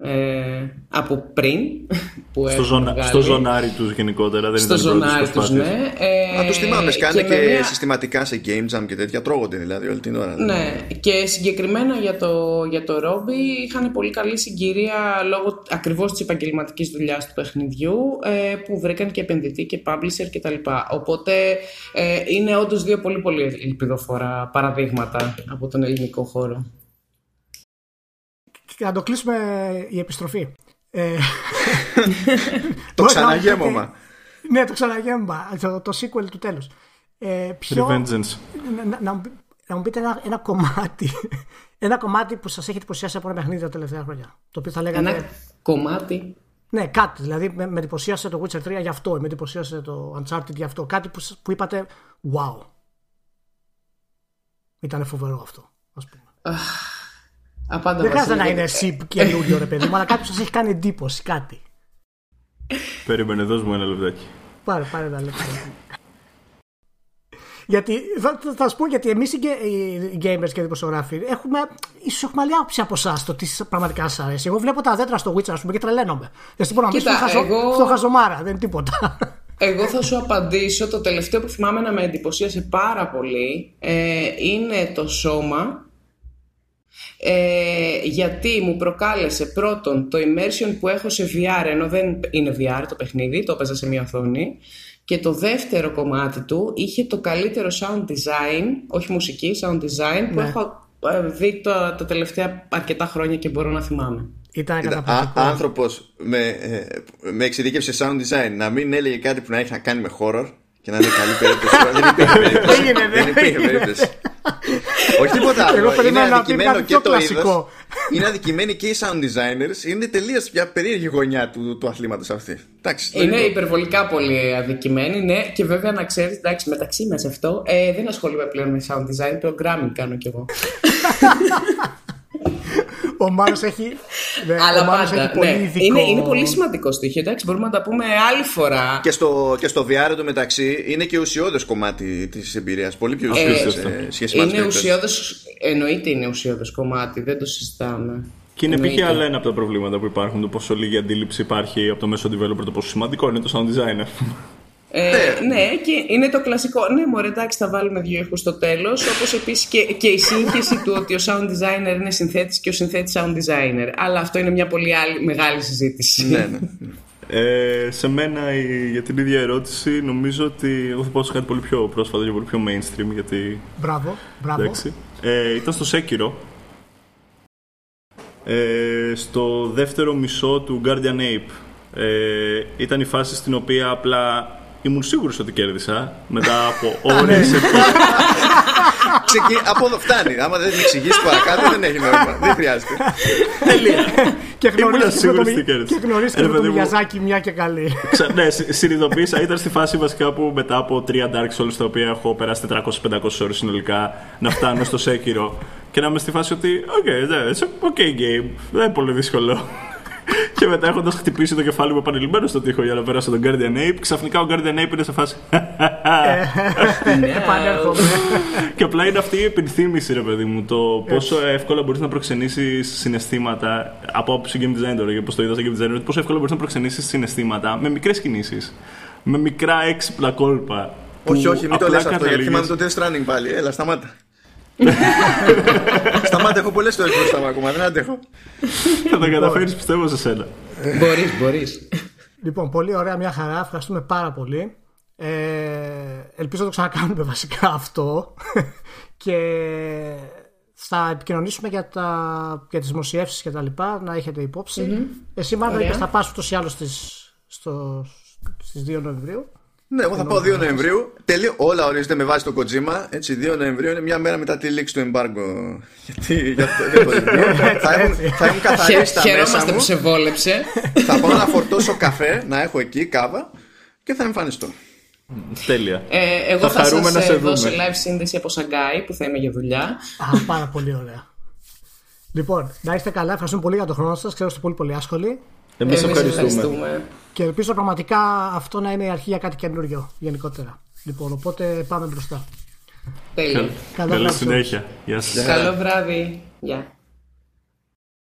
ε, από πριν. Που στο, ζωνα, στο ζωνάρι τους γενικότερα, δεν στο ήταν ζωνάρι τους, ναι. Ε, Μα τους θυμάμαι, σκάνε και, και συστηματικά σε game jam και τέτοια. Τρώγονται δηλαδή όλη την ώρα. Ναι, και συγκεκριμένα για το, για το Ρόμπι είχαν πολύ καλή συγκυρία λόγω ακριβώς της επαγγελματικής δουλειάς του παιχνιδιού ε, που βρήκαν και επενδυτή και publisher κτλ. Οπότε ε, είναι όντως δύο πολύ πολύ ελπιδοφόρα παραδείγματα από τον ελληνικό χώρο και να το κλείσουμε η επιστροφή. Ε, το ξαναγέμωμα. Ναι, το ξαναγέμωμα. Το, το sequel του τέλους. Ε, ποιο, Revengeance. Να, να, να, μου πείτε ένα, ένα κομμάτι ένα κομμάτι που σας έχει εντυπωσιάσει από ένα παιχνίδι τα τελευταία χρόνια. Το οποίο θα λέγανε... Ένα κομμάτι. Ναι, κάτι. Δηλαδή με, με εντυπωσίασε το Witcher 3 γι' αυτό, με εντυπωσίασε το Uncharted γι' αυτό. Κάτι που, που είπατε wow. Ήταν φοβερό αυτό, ας πούμε. Απάντα δεν χρειάζεται να είναι εσύ καινούριο ρε παιδί μου, αλλά κάποιος σας έχει κάνει εντύπωση, κάτι. Περίμενε, δώσ' μου ένα λεπτάκι. Πάρε, πάρε ένα λεπτάκι. γιατί θα, θα, σου πω γιατί εμείς οι gamers και οι δημοσιογράφοι έχουμε, ίσως έχουμε άλλη άποψη από εσάς το τι πραγματικά σας αρέσει. Εγώ βλέπω τα δέντρα στο Witcher, ας πούμε, και τρελαίνομαι. Δεν μπορώ να πει χαζο, εγώ... χαζομάρα, δεν είναι τίποτα. Εγώ θα σου απαντήσω. Το τελευταίο που θυμάμαι να με εντυπωσίασε πάρα πολύ ε, είναι το σώμα ε, γιατί μου προκάλεσε πρώτον το immersion που έχω σε VR ενώ δεν είναι VR το παιχνίδι, το έπαιζα σε μια οθόνη και το δεύτερο κομμάτι του είχε το καλύτερο sound design, όχι μουσική, sound design που ναι. έχω ε, δει τα, τα τελευταία αρκετά χρόνια και μπορώ να θυμάμαι. Ήταν καταπληκτικό. Άνθρωπος με, ε, με εξειδίκευση sound design να μην έλεγε κάτι που να έχει να κάνει με horror και να είναι καλή περίπτωση. δεν υπήρχε περίπτωση. Δεν υπήρχε περίπτωση. Όχι τίποτα άλλο. Είναι αδικημένο και το είδο. Είναι αδικημένοι και οι sound designers. Είναι τελείως μια περίεργη γωνιά του, του αθλήματος αυτή. είναι υπερβολικά πολύ αδικημένοι, ναι. Και βέβαια να ξέρεις, εντάξει, μεταξύ μας αυτό ε, δεν ασχολούμαι πλέον με sound design. Programming κάνω κι εγώ. ο Μάνος έχει, ναι, Αλλά ο Μάνος πάντα, έχει πολύ ναι. ειδικό... είναι, είναι πολύ σημαντικό στοιχείο, εντάξει, μπορούμε να τα πούμε άλλη φορά. Και στο, και στο VR το μεταξύ είναι και ουσιώδες κομμάτι της εμπειρίας, πολύ πιο ουσιώδες ε, σχέση με Είναι ουσιώδες, εννοείται είναι ουσιώδες κομμάτι, δεν το συζητάμε. Και είναι π.χ. άλλα ένα από τα προβλήματα που υπάρχουν, το πόσο λίγη αντίληψη υπάρχει από το μέσο developer, το πόσο σημαντικό είναι το sound designer. Ε, ναι. ναι, και είναι το κλασικό. Ναι, μωρέ, εντάξει, θα βάλουμε δύο ήχους στο τέλος. Όπως επίσης και, και η σύγχυση του ότι ο sound designer είναι συνθέτης και ο συνθέτης sound designer. Αλλά αυτό είναι μια πολύ άλλη, μεγάλη συζήτηση. ναι, ναι. Ε, σε μένα για την ίδια ερώτηση νομίζω ότι εγώ θα πω σε κάτι πολύ πιο πρόσφατο και πολύ πιο mainstream γιατί... Μπράβο, μπράβο. Εντάξει, ε, ήταν στο Sekiro ε, στο δεύτερο μισό του Guardian Ape ε, ήταν η φάση στην οποία απλά ήμουν σίγουρος ότι κέρδισα μετά από ώρες. Ξεκι... από εδώ φτάνει. Άμα δεν την εξηγήσεις παρακάτω, δεν έχει νόημα. δεν χρειάζεται. Τελεία. και γνωρίζετε Και γνωρίζετε τον Μιαζάκη μια και καλή. ναι, συνειδητοποίησα. Ήταν στη φάση βασικά που μετά από τρία Dark Souls τα οποία έχω περάσει 400-500 ώρες συνολικά να φτάνω στο Σέκυρο και να είμαι στη φάση ότι, OK, it's OK game. Δεν είναι πολύ δύσκολο και μετά έχοντας χτυπήσει το κεφάλι μου επανειλημμένο στο τοίχο για να περάσω τον Guardian Ape, ξαφνικά ο Guardian Ape είναι σε φάση. Επανέρχομαι. και απλά είναι αυτή η επιθύμηση, ρε παιδί μου, το πόσο εύκολα μπορείς να προξενήσεις συναισθήματα από άποψη game design τώρα, όπως το είδα στο game design, πόσο εύκολα μπορείς να προξενήσεις συναισθήματα με μικρές κινήσεις. Με μικρά έξυπνα κόλπα. Όχι, όχι, μην το λες αυτό, γιατί θυμάμαι το Death Stranding πάλι. Έλα, σταμάτα. Σταμάτα, έχω πολλές φορές μπροστά μου ακόμα. Δεν αντέχω. Θα τα καταφέρεις, πιστεύω σε σένα. Μπορείς, μπορείς. Λοιπόν, πολύ ωραία, μια χαρά. Ευχαριστούμε πάρα πολύ. Ε, ελπίζω να το ξανακάνουμε βασικά αυτό. και θα επικοινωνήσουμε για, τα, για τις δημοσιεύσεις και τα λοιπά, να έχετε υπόψη. Mm-hmm. Εσύ μάλλον είπες θα πας ούτως ή άλλως στις, στο, στις 2 Νοεμβρίου. Ναι, εγώ θα πάω 2 Νοεμβρίου. Τελείω, όλα ορίζονται με βάση το Kojima. Έτσι, 2 Νοεμβρίου είναι μια μέρα μετά τη λήξη του εμπάργκο. Γιατί για το, το θα, έχουν, θα έχουν καθαρίσει τα μέσα μου. που σε βόλεψε. θα πάω να φορτώσω καφέ, να έχω εκεί κάβα και θα εμφανιστώ. Τέλεια. Ε, εγώ θα, θα σας να σε δώσω live σύνδεση από Σαγκάη που θα είμαι για δουλειά. Α, πάρα πολύ ωραία. Λοιπόν, να είστε καλά. Ευχαριστούμε πολύ για τον χρόνο σας. Ξέρω ότι είστε πολύ πολύ άσχολοι. Εμείς ευχαριστούμε. ευχαριστούμε. Και ελπίζω πραγματικά αυτό να είναι η αρχή για κάτι καινούριο γενικότερα. Λοιπόν, οπότε πάμε μπροστά. Τέλεια. Καλή συνέχεια. Καλό βράδυ. Γεια.